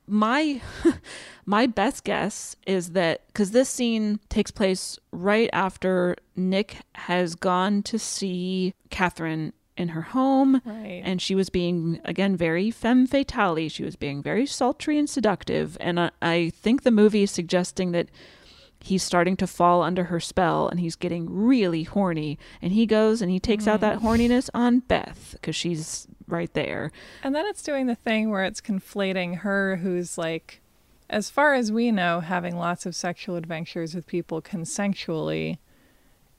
my [LAUGHS] my best guess is that because this scene takes place right after Nick has gone to see Catherine in her home Right. and she was being again very femme fatale she was being very sultry and seductive and I, I think the movie is suggesting that he's starting to fall under her spell and he's getting really horny and he goes and he takes out that mm. horniness on beth because she's right there And then it's doing the thing where it's conflating her, who's like, as far as we know, having lots of sexual adventures with people consensually.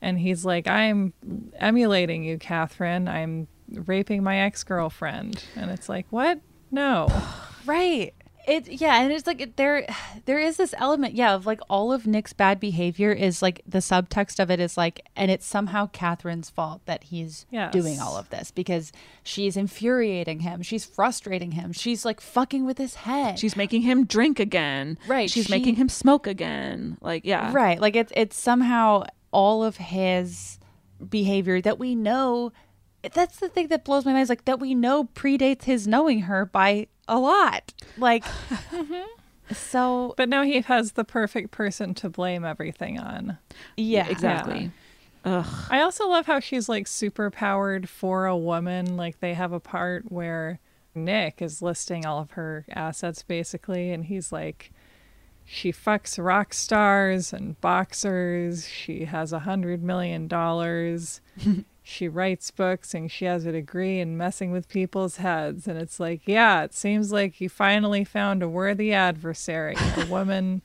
And he's like, I'm emulating you, Catherine. I'm raping my ex girlfriend. And it's like, what? No. [SIGHS] Right. It yeah, and it's like it- there [SIGHS] there is this element, yeah, of like all of Nick's bad behavior is like the subtext of it is like and it's somehow Catherine's fault that he's Yes. doing all of this because she's infuriating him, she's frustrating him, she's like fucking with his head. She's making him drink again. Right, She's she- making him smoke again. Like, yeah. Right. Like it's it's somehow all of his behavior that we know that's the thing that blows my mind is like that we know predates his knowing her by a lot. Like [LAUGHS] so But now he has the perfect person to blame everything on. Yeah. Exactly. Ugh. I also love how she's like super powered for a woman. Like they have a part where Nick is listing all of her assets basically, and he's like, she fucks rock stars and boxers. She has a hundred million dollars. [LAUGHS] she writes books and she has a degree in messing with people's heads. And it's like, yeah, it seems like you finally found a worthy adversary, a [LAUGHS] woman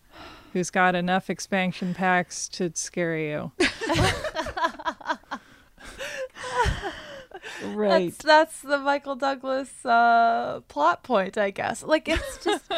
who's got enough expansion packs to scare you. [LAUGHS] [LAUGHS] Right. That's, that's the Michael Douglas uh, plot point, I guess. Like it's just,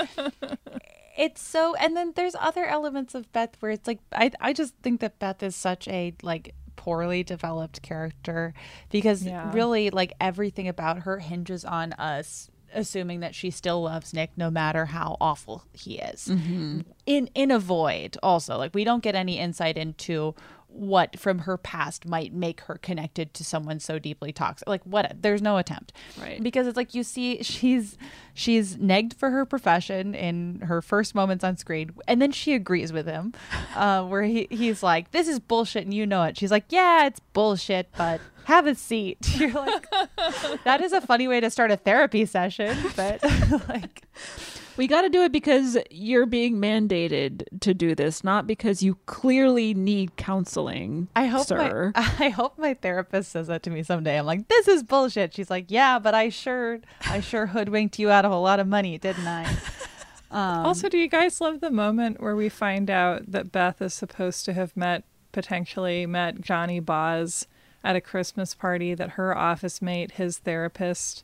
it's so. And then there's other elements of Beth where it's like I I just think that Beth is such a like poorly developed character because Yeah. really like everything about her hinges on us assuming that she still loves Nick no matter how awful he is. Mm-hmm. In in a void also. Like we don't get any insight into what from her past might make her connected to someone so deeply toxic. Like what there's no attempt. Right. Because it's like you see she's she's negged for her profession in her first moments on screen and then she agrees with him. [LAUGHS] Uh, where he, he's like, This is bullshit and you know it. She's like, Yeah, it's bullshit, but have a seat. [LAUGHS] You're like that is a funny way to start a therapy session, but [LAUGHS] like We got to do it because you're being mandated to do this, not because you clearly need counseling. I hope sir. my [LAUGHS] I hope my therapist says that to me someday. I'm like, this is bullshit. She's like, yeah, but I sure I sure hoodwinked you out of a lot of money, didn't I? [LAUGHS] Um, also, do you guys love the moment where we find out that Beth is supposed to have met, potentially met Johnny Boz at a Christmas party that her office mate, his therapist,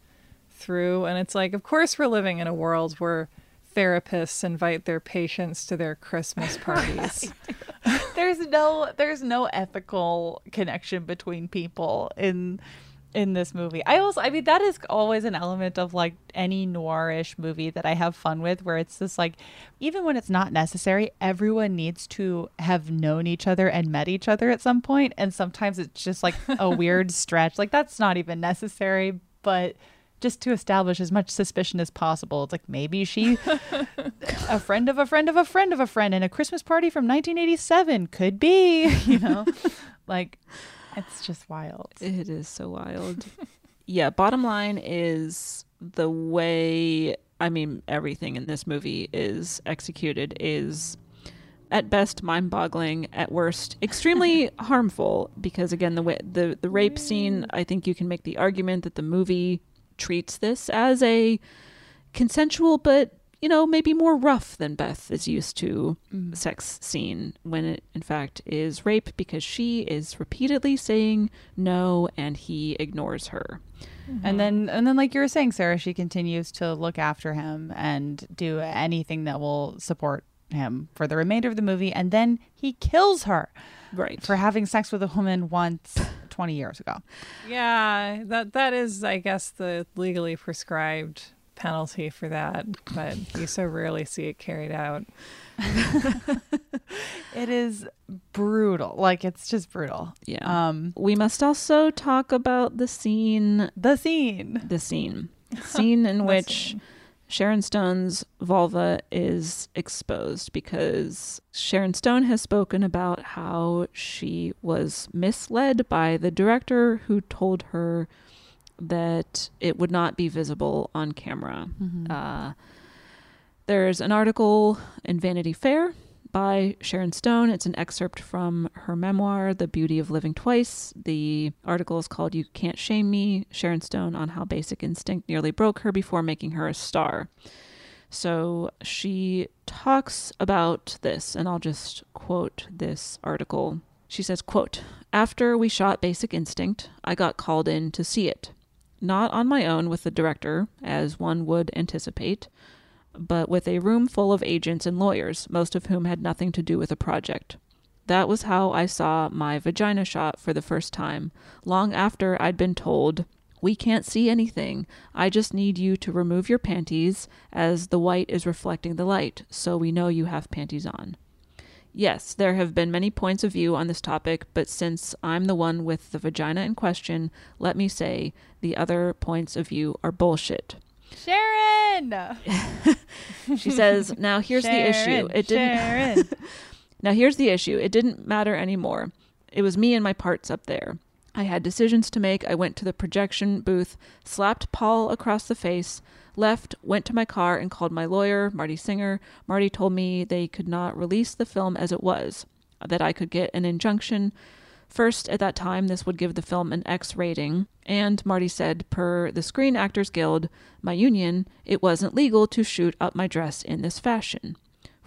threw? And it's like, of course, we're living in a world where therapists invite their patients to their Christmas [LAUGHS] parties. [LAUGHS] there's no there's no ethical connection between people in in this movie. I also I mean that is always an element of like any noirish movie that I have fun with where it's just like even when it's not necessary, everyone needs to have known each other and met each other at some point and sometimes it's just like a [LAUGHS] weird stretch. Like that's not even necessary, but just to establish as much suspicion as possible. It's like maybe she [LAUGHS] a friend of a friend of a friend of a friend in a Christmas party from 1987 could be, [LAUGHS] you know. like it's just wild. It is so wild. yeah, bottom line is the way I mean everything in this movie is executed is at best mind-boggling, at worst extremely [LAUGHS] harmful because again the way the the rape scene, I think you can make the argument that the movie treats this as a consensual but you know maybe more rough than Beth is used to mm. sex scene when it in fact is rape because she is repeatedly saying no and he ignores her. And mm-hmm. then and then like you were saying Sarah, she continues to look after him and do anything that will support him for the remainder of the movie and then he kills her. Right. For having sex with a woman once [LAUGHS] 20 years ago. yeah, that that is, I guess, the legally prescribed penalty for that, but you so rarely see it carried out. [LAUGHS] It is brutal. Like it's just brutal. Yeah. Um we must also talk about the scene the scene. the scene [LAUGHS] scene in which Sharon Stone's vulva is exposed because Sharon Stone has spoken about how she was misled by the director who told her that it would not be visible on camera. Uh, there's an article in Vanity Fair by Sharon Stone. It's an excerpt from her memoir, The Beauty of Living Twice. The article is called You Can't Shame Me Sharon Stone on How Basic Instinct Nearly Broke Her Before Making Her a Star. So she talks about this, and I'll just quote this article. She says, quote, After we shot Basic Instinct, I got called in to see it. Not on my own with the director, as one would anticipate. But with a room full of agents and lawyers, most of whom had nothing to do with the project. That was how I saw my vagina shot for the first time, long after I'd been told, We can't see anything. I just need you to remove your panties, as the white is reflecting the light, so we know you have panties on. Yes, there have been many points of view on this topic, but since I'm the one with the vagina in question, let me say the other points of view are bullshit. Sharon. [LAUGHS] she says, "Now here's the issue. It didn't Sharon. [LAUGHS] Now here's the issue. It didn't matter anymore. It was me and my parts up there. I had decisions to make. I went to the projection booth, slapped Paul across the face, left, went to my car and called my lawyer, Marty Singer. Marty told me they could not release the film as it was, that I could get an injunction. First, at that time, this would give the film an X rating, and Marty said, per the Screen Actors Guild, my union, it wasn't legal to shoot up my dress in this fashion.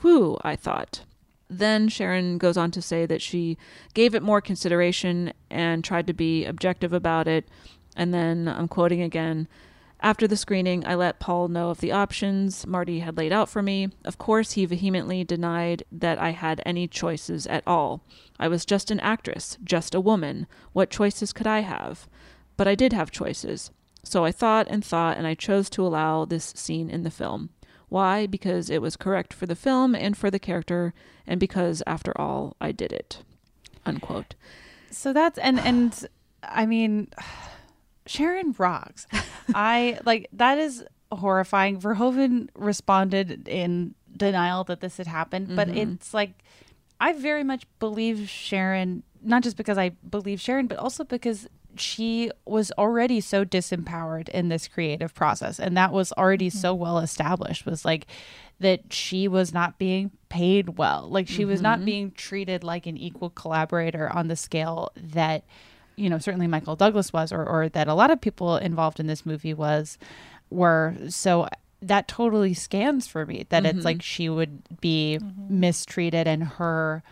Whew, I thought. Then Sharon goes on to say that she gave it more consideration and tried to be objective about it. And then I'm quoting again After the screening, I let Paul know of the options Marty had laid out for me. Of course, he vehemently denied that I had any choices at all. I was just an actress, just a woman. What choices could I have? But I did have choices. So I thought and thought, and I chose to allow this scene in the film. Why? Because it was correct for the film and for the character, and because, after all, I did it. Unquote. So that's and and I mean, [SIGHS] Sharon rocks. [LAUGHS] I like that is horrifying. Verhoeven responded in denial that this had happened, but Mhm. it's like I very much believe Sharon, not just because I believe Sharon, but also because she was already so disempowered in this creative process and that was already so well established was like that she was not being paid well. Like she was not Mhm. being treated like an equal collaborator on the scale that you know certainly michael douglas was or, or that a lot of people involved in this movie was were. So that totally scans for me that Mhm. it's like she would be mistreated and her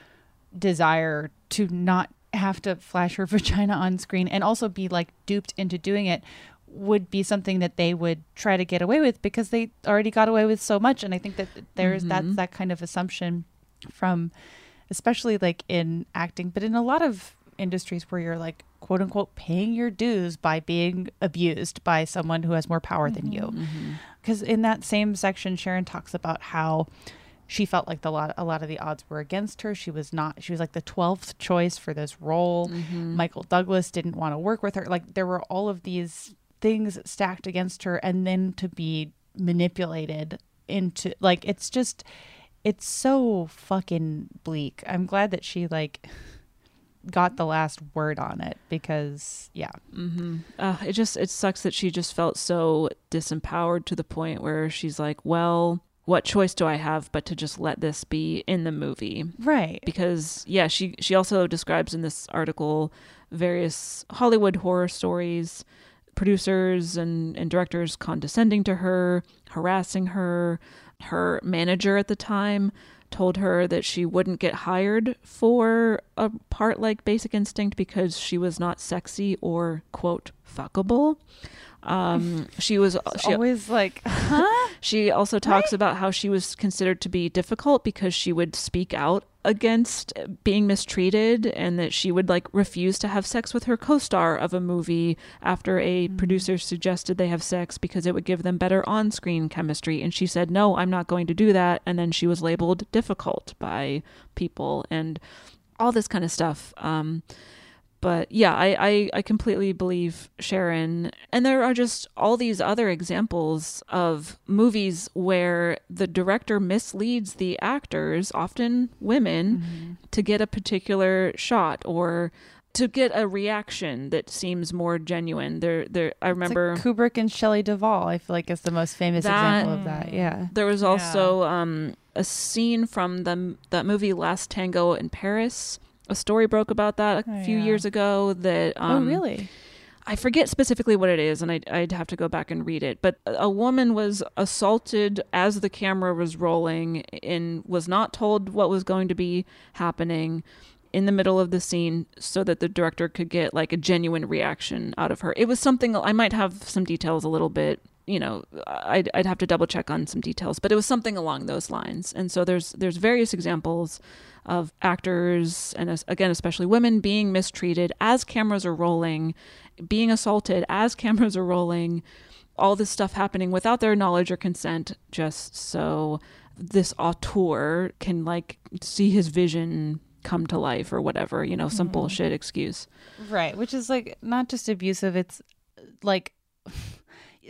desire to not have to flash her [LAUGHS] vagina on screen and also be like duped into doing it would be something that they would try to get away with because they already got away with so much. And i think that there's that's Mhm. that kind of assumption from especially like in acting but in a lot of industries where you're like quote unquote paying your dues by being abused by someone who has more power than you because in that same section sharon talks about how she felt like the lot a lot of the odds were against her. She was not she was like the 12th choice for this role. Mm-hmm. Michael douglas didn't want to work with her. Like there were all of these things stacked against her and then to be manipulated into like it's just it's so fucking bleak. I'm glad that she like got the last word on it because yeah Mm-hmm. Uh, it just it sucks that she just felt so disempowered to the point where she's like, well, what choice do I have but to just let this be in the movie? Right. Because yeah, she she also describes in this article various Hollywood horror stories, producers and, and directors condescending to her, harassing her. Her manager at the time told her that she wouldn't get hired for a part like Basic Instinct because she was not sexy or quote fuckable. Um, [LAUGHS] she was she always like, huh? [LAUGHS] She also talks about how she was considered to be difficult because she would speak out against being mistreated and that she would like refuse to have sex with her co-star of a movie after a producer suggested they have sex because it would give them better on-screen chemistry. And she said no I'm not going to do that. And then she was labeled difficult by people and all this kind of stuff. Um but yeah, I, I, I completely believe Sharon. And there are just all these other examples of movies where the director misleads the actors, often women, to get a particular shot or to get a reaction that seems more genuine. There, there. I remember like Kubrick and Shelley Duvall. I feel like is the most famous That- example of that. Yeah. There was also um, a scene from the that movie Last Tango in Paris. A story broke about that a Oh, few yeah. years ago. That Oh, um, really? I forget specifically what it is, and I'd, I'd have to go back and read it. But a woman was assaulted as the camera was rolling and was not told what was going to be happening in the middle of the scene so that the director could get like a genuine reaction out of her. It was something I might have some details a little bit you know, I'd, I'd have to double check on some details, but it was something along those lines. And so there's there's various examples of actors and again especially women being mistreated as cameras are rolling, being assaulted as [LAUGHS] cameras are rolling, all this stuff happening without their knowledge or consent, just so this auteur can like see his vision come to life or whatever, you know, some Mhm. bullshit excuse. Right, which is like not just abusive, it's like [LAUGHS]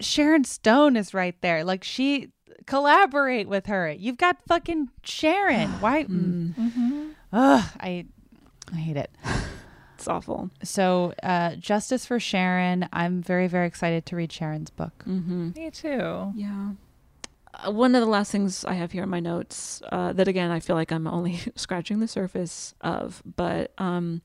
Sharon Stone is right there. Like she collaborate with her. You've got fucking Sharon. [SIGHS] Why? Mm. Ugh, I I hate it. It's awful. So, uh, justice for Sharon. I'm very very excited to read Sharon's book. Mm-hmm. Me too. Yeah. Uh, one of the last things I have here in my notes uh, that again I feel like I'm only [LAUGHS] scratching the surface of, but um,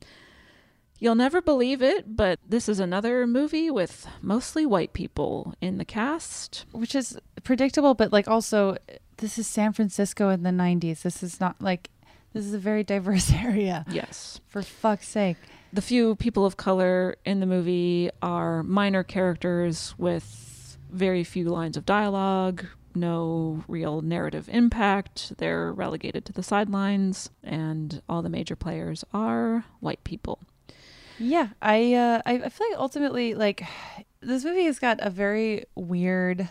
you'll never believe it, but this is another movie with mostly white people in the cast, which is predictable, but like also this is San Francisco in the 90s. This is not like this is a very diverse [LAUGHS] area. Yes. For fuck's sake. The few people of color in the movie are minor characters with very few lines of dialogue, no real narrative impact. They're relegated to the sidelines, and all the major players are white people. Yeah, I uh, I feel like ultimately like [SIGHS] this movie has got a very weird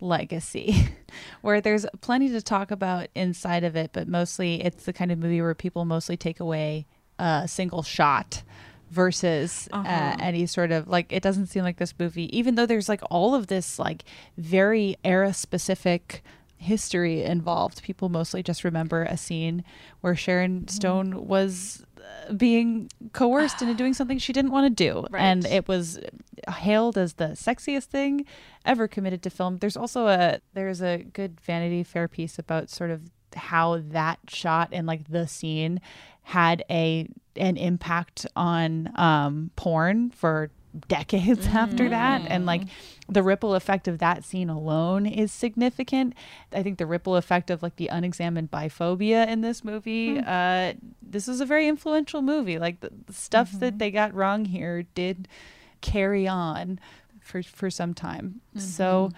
legacy [LAUGHS] where there's plenty to talk about inside of it, but mostly it's the kind of movie where people mostly take away a single shot versus uh Uh-huh. any sort of like it doesn't seem like this movie even though there's like all of this like very era specific history involved people mostly just remember a scene where sharon stone was uh, being coerced into doing something she didn't want to do and it was hailed as the sexiest thing ever committed to film. There's also a there's a good vanity fair piece about sort of how that shot and like the scene had a an impact on um porn for decades [LAUGHS] after that and like the ripple effect of that scene alone is significant. I think the ripple effect of like the unexamined biphobia in this movie uh this is a very influential movie. Like the, the stuff that they got wrong here did carry on for for some time. So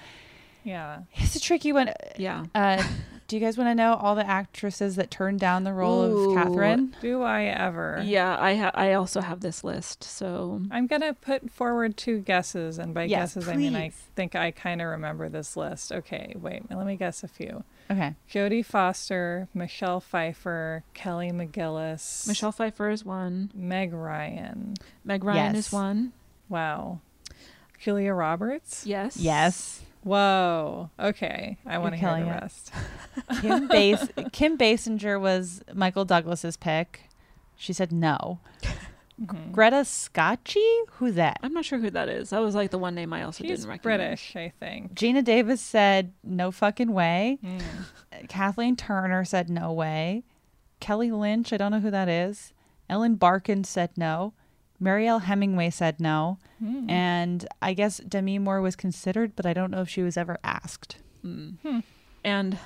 Yeah. it's a tricky one. Yeah. uh [LAUGHS] do you guys want to know all the actresses that turned down the role Ooh. of catherine Do I ever? Yeah, I ha- I also have this list. So I'm going to put forward two guesses. And by Yes, guesses, I mean I think I kind of remember this list. Okay, wait. Let me guess a few. okay Jodie Foster, Michelle Pfeiffer, Kelly McGillis, Michelle Pfeiffer is one. Meg Ryan. Meg Ryan Yes. is one. Wow. Julia Roberts? Yes. yes Whoa. Okay. I want to hear the it. rest. [LAUGHS] Kim Bas- [LAUGHS] Kim Basinger was Michael Douglas's pick. She said no. Greta Scacchi? Who's that? I'm not sure who that is. That was like the one name I also She's didn't recognize. British, I think. Geena Davis said no fucking way. Mm. Kathleen Turner said no way. Kelly Lynch, I don't know who that is. Ellen Barkin said no. Mariel Hemingway said no. Hmm. And I guess Demi Moore was considered, but I don't know if she was ever asked. And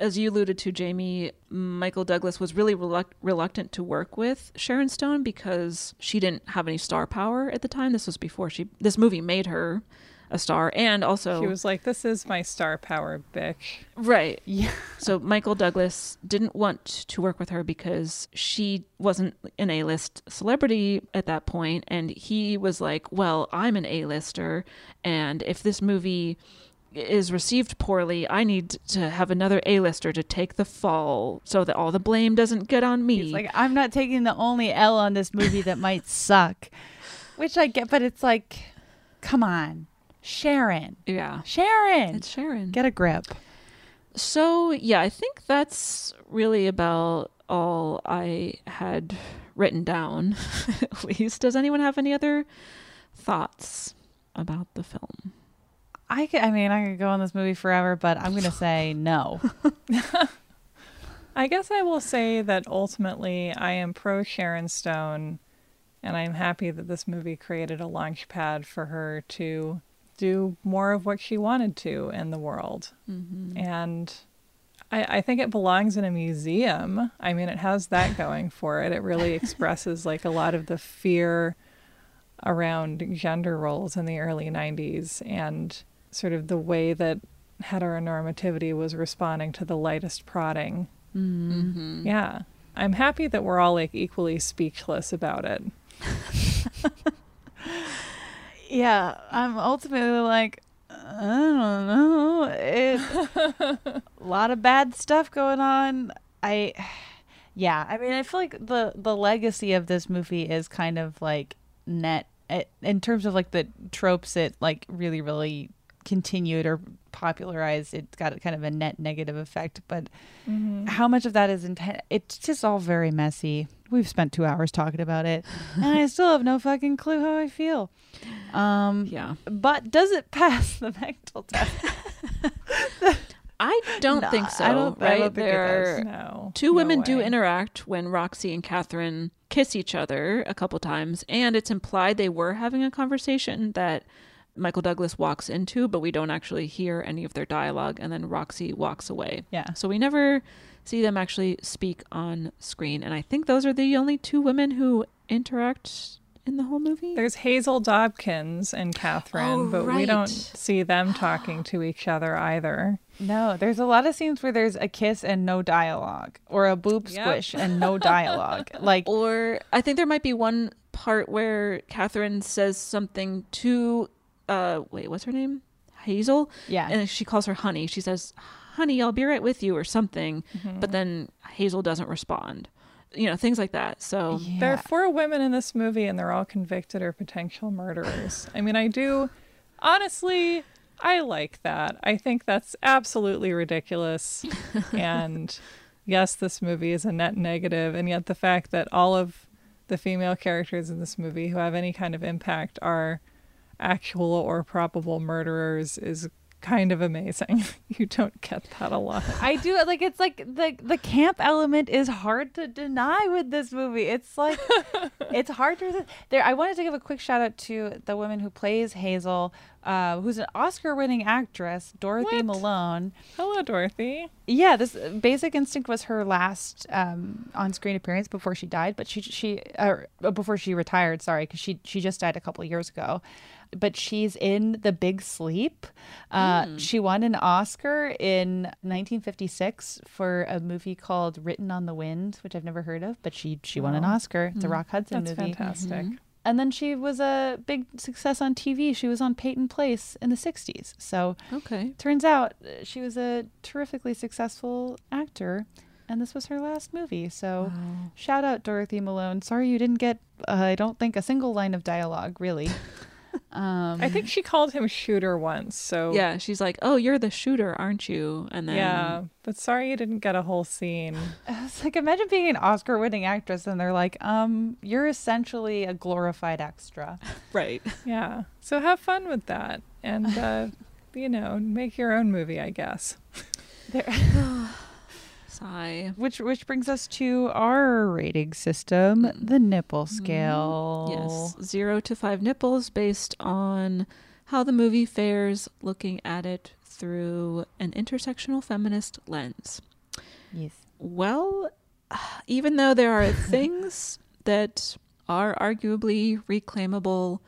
as you alluded to, Jamie, Michael Douglas was really reluct- reluctant to work with Sharon Stone because she didn't have any star power at the time. This was before she. This movie made her a star, and also She was like, "This is my star power, bitch." Right. Yeah. So Michael Douglas didn't want to work with her because she wasn't an A-list celebrity at that point and he was like, "Well, I'm an A-lister and if this movie is received poorly, I need to have another A-lister to take the fall so that all the blame doesn't get on me." He's like, I'm not taking the only L on this movie that might suck. [LAUGHS] Which I get, but it's like, come on. Sharon. yeah. Sharon. It's Sharon. Get a grip. So, yeah, I think that's really about all I had written down, [LAUGHS] at least. Does anyone have any other thoughts about the film? I could, I mean, I could go on this movie forever, but I'm going to say no. [LAUGHS] I guess I will say that ultimately I am pro Sharon Stone, and I'm happy that this movie created a launch pad for her to do more of what she wanted to in the world. And I, I think it belongs in a museum. I mean, it has that [LAUGHS] going for it. It really expresses like a lot of the fear around gender roles in the early 90s and sort of the way that heteronormativity was responding to the lightest prodding. Mm-hmm. Yeah. I'm happy that we're all like equally speechless about it. [LAUGHS] [LAUGHS] yeah, I'm ultimately like, I don't know. It, [LAUGHS] a lot of bad stuff going on. I, yeah, I mean, I feel like the the legacy of this movie is kind of like net it, in terms of like the tropes it like really really continued or popularized it's got kind of a net negative effect but Mhm. how much of that is intent it's just all very messy we've spent two hours talking about it and i still have no fucking clue how i feel um yeah but does it pass the Bechdel test [LAUGHS] I don't think I so. don't- I right? don't think it there, does. No, two no women do interact when Roxy and Catherine kiss each other a couple times, and it's implied they were having a conversation that Michael Douglas walks into, but we don't actually hear any of their dialogue, and then Roxy walks away. Yeah. So we never see them actually speak on screen, and I think those are the only two women who interact in the whole movie. There's Hazel Dobkins and Catherine, Oh, but we don't see them talking to each other either. No, there's a lot of scenes where there's a kiss and no dialogue, or a boob Yep. squish and no [LAUGHS] dialogue. like, or I think there might be one part where Catherine says something to, uh, wait, what's her name? Hazel. Yeah. and she calls her Honey. She says, "Honey, I'll be right with you" or something, Mhm. but then Hazel doesn't respond. You know, things like that. So There are four women in this movie, and they're all convicted or potential murderers. I mean, I do, honestly, I like that. I think that's absolutely ridiculous. [LAUGHS] and yes, this movie is a net negative, and yet the fact that all of the female characters in this movie who have any kind of impact are actual or probable murderers is kind of amazing. [LAUGHS] you don't get that a lot. [LAUGHS] I do like it's like the the camp element is hard to deny with this movie. It's like [LAUGHS] it's hard to resist. There, I wanted to give a quick shout out to the woman who plays Hazel, uh, who's an Oscar-winning actress, Dorothy Malone. Hello, Dorothy. Yeah, this Basic Instinct was her last um, on-screen appearance before she died, but she she uh, before she retired. Sorry, because she she just died a couple years ago. But she's in The Big Sleep. Uh, Hmm. She won an Oscar in 1956 for a movie called Written on the Wind, which I've never heard of, but she she won an Oscar. It's a Mm. Rock Hudson That's movie. fantastic. Mhm. And then she was a big success on TV. She was on Peyton Place in the 60s. So okay. turns out uh, she was a terrifically successful actor. And this was her last movie. So shout out Dorothy Malone. Sorry you didn't get, uh, I don't think, a single line of dialogue, really. [LAUGHS] um, I think she called him shooter once. So yeah, she's like, "Oh, you're the shooter, aren't you?" And then yeah, but sorry you didn't get a whole scene. It's like imagine being an Oscar winning actress and they're like, um, you're essentially a glorified extra. right. Yeah. So have fun with that, and uh, you know, make your own movie, I guess. Sigh. Which which brings us to our rating system, mm. the nipple mm-hmm. scale. Yes, zero to five nipples based on how the movie fares looking at it through an intersectional feminist lens. Yes. Well, even though there are [LAUGHS] things that are arguably reclaimable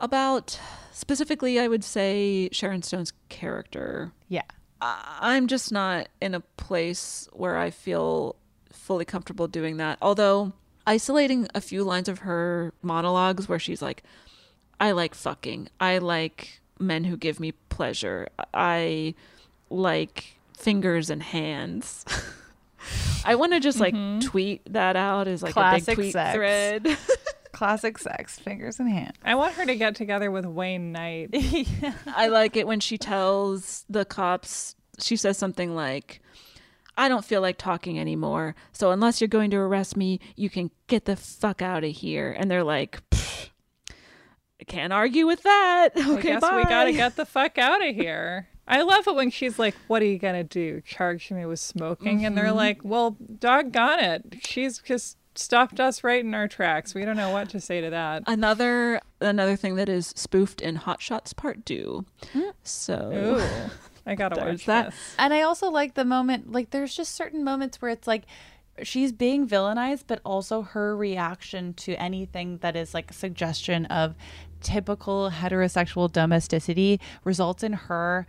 about specifically, I would say Sharon Stone's character. Yeah. I'm just not in a place where I feel fully comfortable doing that. Although isolating a few lines of her monologues where she's like, I like fucking. I like men who give me pleasure. I like fingers and hands. [LAUGHS] I want to just like mm-hmm. tweet that out as like a big tweet sex. thread. [LAUGHS] Classic sex, fingers in hand. I want her to get together with Wayne Knight. [LAUGHS] I like it when she tells the cops, she says something like, I don't feel like talking anymore. So unless you're going to arrest me, you can get the fuck out of here. And they're like, I can't argue with that. Okay, I Okay, guess bye. we gotta get the fuck out of here. I love it when she's like, "What are you gonna do? Charge me with smoking?" And they're Mhm. like, "Well, doggone it, she's just stopped us right in our tracks. We don't know what to say to that." Another another thing that is spoofed in Hot Shots Part Two. Mm. So Ooh, I gotta [LAUGHS] there's watch that. this. And I also like the moment, like, there's just certain moments where it's like she's being villainized, but also her reaction to anything that is like a suggestion of typical heterosexual domesticity results in her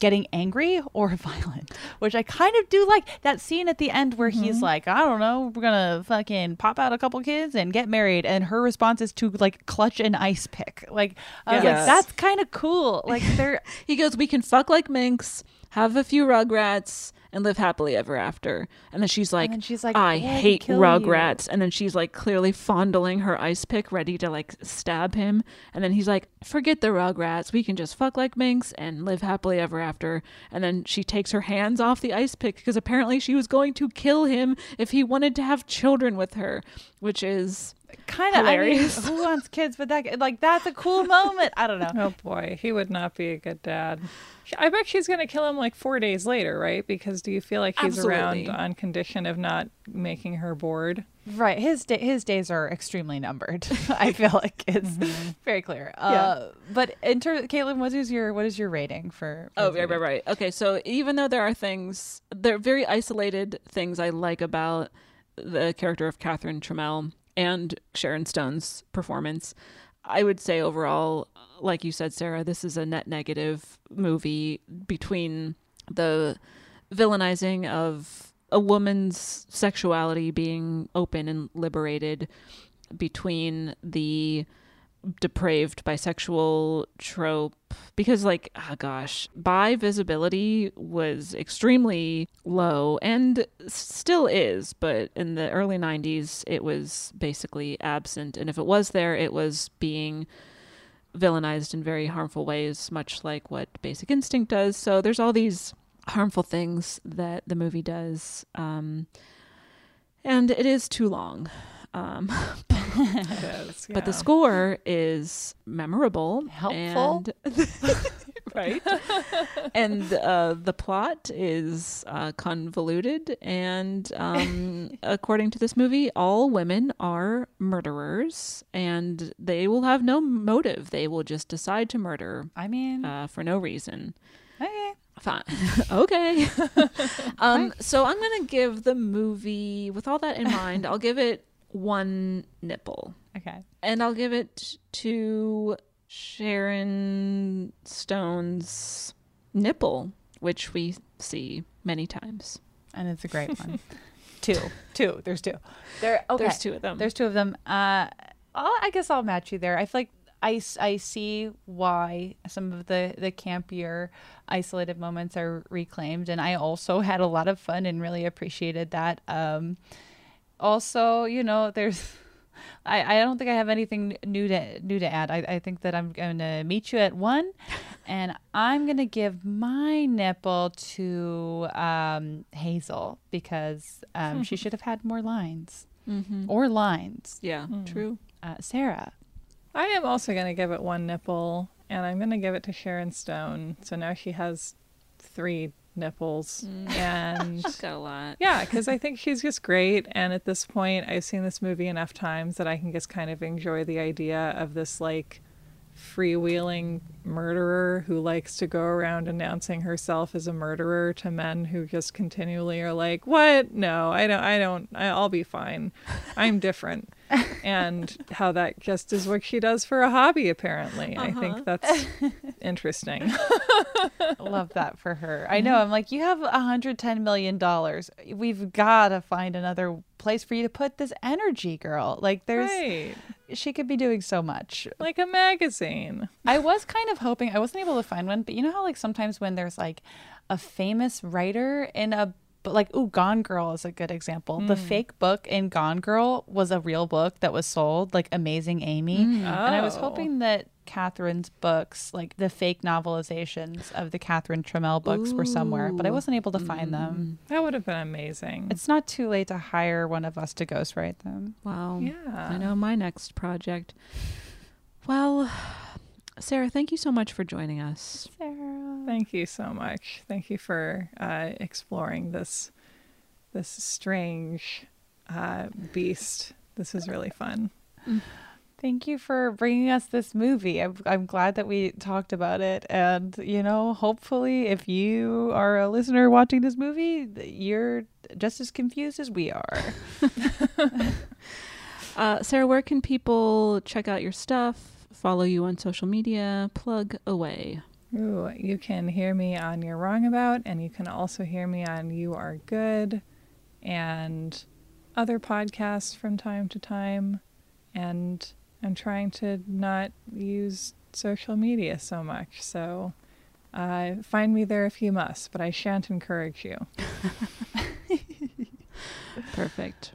getting angry or [LAUGHS] violent, which I kind of do like. That scene at the end where he's mm-hmm. like, I don't know, we're gonna fucking pop out a couple kids and get married, and her response is to like clutch an ice pick. Like, Yes. like, that's kind of cool. Like, [LAUGHS] they're He goes, "We can fuck like minks, have a few rugrats, and live happily ever after." And then she's like, then she's like, "I "We'll hate kill you." rugrats." And then she's like clearly fondling her ice pick, ready to like stab him. And then he's like, "Forget the rugrats. We can just fuck like minks and live happily ever after." And then she takes her hands off the ice pick because apparently she was going to kill him if he wanted to have children with her, which is kind of hilarious. I mean, who wants kids? But that like that's a cool moment. I don't know. [LAUGHS] Oh boy, he would not be a good dad. I bet she's going to kill him like four days later, right? Because do you feel like he's Absolutely. around on condition of not making her bored? Right. His da- his days are extremely numbered. [LAUGHS] I feel like it's [LAUGHS] very clear. Uh, but in terms, Caitlin, what is your what is your rating for? for Oh, this right, right, right. Okay, so even though there are things, there are very isolated things I like about the character of Catherine Trammell and Sharon Stone's performance, I would say overall, like you said, Sarah, this is a net negative movie between the villainizing of a woman's sexuality being open and liberated between the depraved bisexual trope because like oh gosh bi visibility was extremely low and still is but in the early 90s it was basically absent and if it was there it was being villainized in very harmful ways much like what basic instinct does. So there's all these harmful things that the movie does um and it is too long. Um [LAUGHS] Is, [LAUGHS] but the score is memorable, Helpful. and- [LAUGHS] right? [LAUGHS] and uh, the plot is uh, convoluted, and um, according to this movie, all women are murderers, and they will have no motive. They will just decide to murder. I mean, uh, for no reason. Okay. Fine. okay. um, so I'm gonna give the movie, with all that in mind, I'll give it one nipple. Okay. And I'll give it to Sharon Stone's nipple, which we see many times. and it's a great one. [LAUGHS] two, two. There's two. There. Okay. There's two of them. There's two of them. Uh, I'll, I guess I'll match you there. I feel like I, I see why some of the the campier, isolated moments are reclaimed, and I also had a lot of fun and really appreciated that. Um, also, you know, there's. [LAUGHS] I, I don't think I have anything new to new to add. I, I think that I'm going to meet you at one, [LAUGHS] and I'm going to give my nipple to um, Hazel because um, she should have had more lines Mhm. or lines. Yeah, true. Uh, Sarah, I am also going to give it one nipple, and I'm going to give it to Sharon Stone. So now she has three nipples, mm. and [LAUGHS] She's got a lot. yeah, because I [LAUGHS] think she's just great. And at this point, I've seen this movie enough times that I can just kind of enjoy the idea of this like freewheeling murderer who likes to go around announcing herself as a murderer to men who just continually are like, "What? No, I don't. I don't. I'll be fine. I'm [LAUGHS] different." And how that just is what she does for a hobby. Apparently, I Uh-huh. think that's [LAUGHS] interesting. love that for her. I know. I'm like, you have 110 million dollars. We've got to find another place for you to put this energy, girl. Like, there's Right. she could be doing so much. like a magazine. I was kind of hoping I wasn't able to find one, but you know how like sometimes when there's like a famous writer in a but like ooh Gone Girl is a good example. The Mm. fake book in Gone Girl was a real book that was sold, like Amazing Amy. Mm. And I was Oh. hoping that Catherine's books, like the fake novelizations of the Catherine Trammell books, were somewhere, but I wasn't able to find them. That would have been amazing. It's not too late to hire one of us to ghostwrite them. Wow. Yeah. I know my next project. Well, Sarah, thank you so much for joining us. Sarah. Thank you so much. Thank you for uh, exploring this this strange uh, beast. This is really fun. [SIGHS] Thank you for bringing us this movie. I'm, I'm glad that we talked about it. And, you know, hopefully, if you are a listener watching this movie, you're just as confused as we are. [LAUGHS] [LAUGHS] Uh, Sarah, where can people check out your stuff, follow you on social media. Plug away. Ooh, you can hear me on You're Wrong About, and you can also hear me on You Are Good and other podcasts from time to time. And I'm trying to not use social media so much. So uh, find me there if you must, but I shan't encourage you. [LAUGHS] Perfect.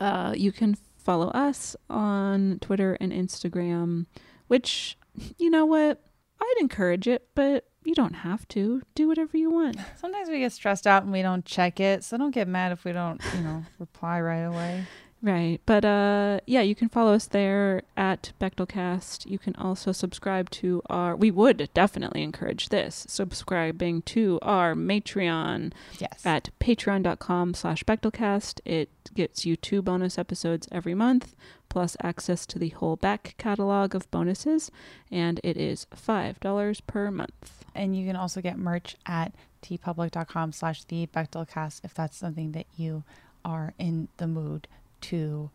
Uh, you can follow us on Twitter and Instagram, which, you know what? I'd encourage it, but you don't have to. Do whatever you want. Sometimes we get stressed out and we don't check it, so don't get mad if we don't, you know, reply right away. Right. But uh yeah, you can follow us there at Bechdelcast. You can also subscribe to our we would definitely encourage this. Subscribing to our Patreon yes. at patreon.com slash Bechdelcast. It gets you two bonus episodes every month, plus access to the whole back catalog of bonuses, and it is five dollars per month. And you can also get merch at teepublic.com slash the Bechdelcast if that's something that you are in the mood to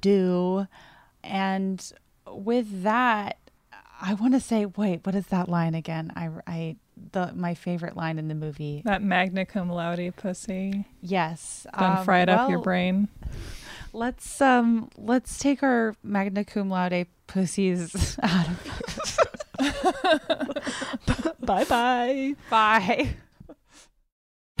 do. And with that, I want to say, wait, what is that line again? I, I, the my favorite line in the movie. That magna cum laude pussy. Yes, done um, fried well, up your brain. Let's um, let's take our magna cum laude pussies [LAUGHS] out of here. [LAUGHS] [LAUGHS] bye bye. Bye.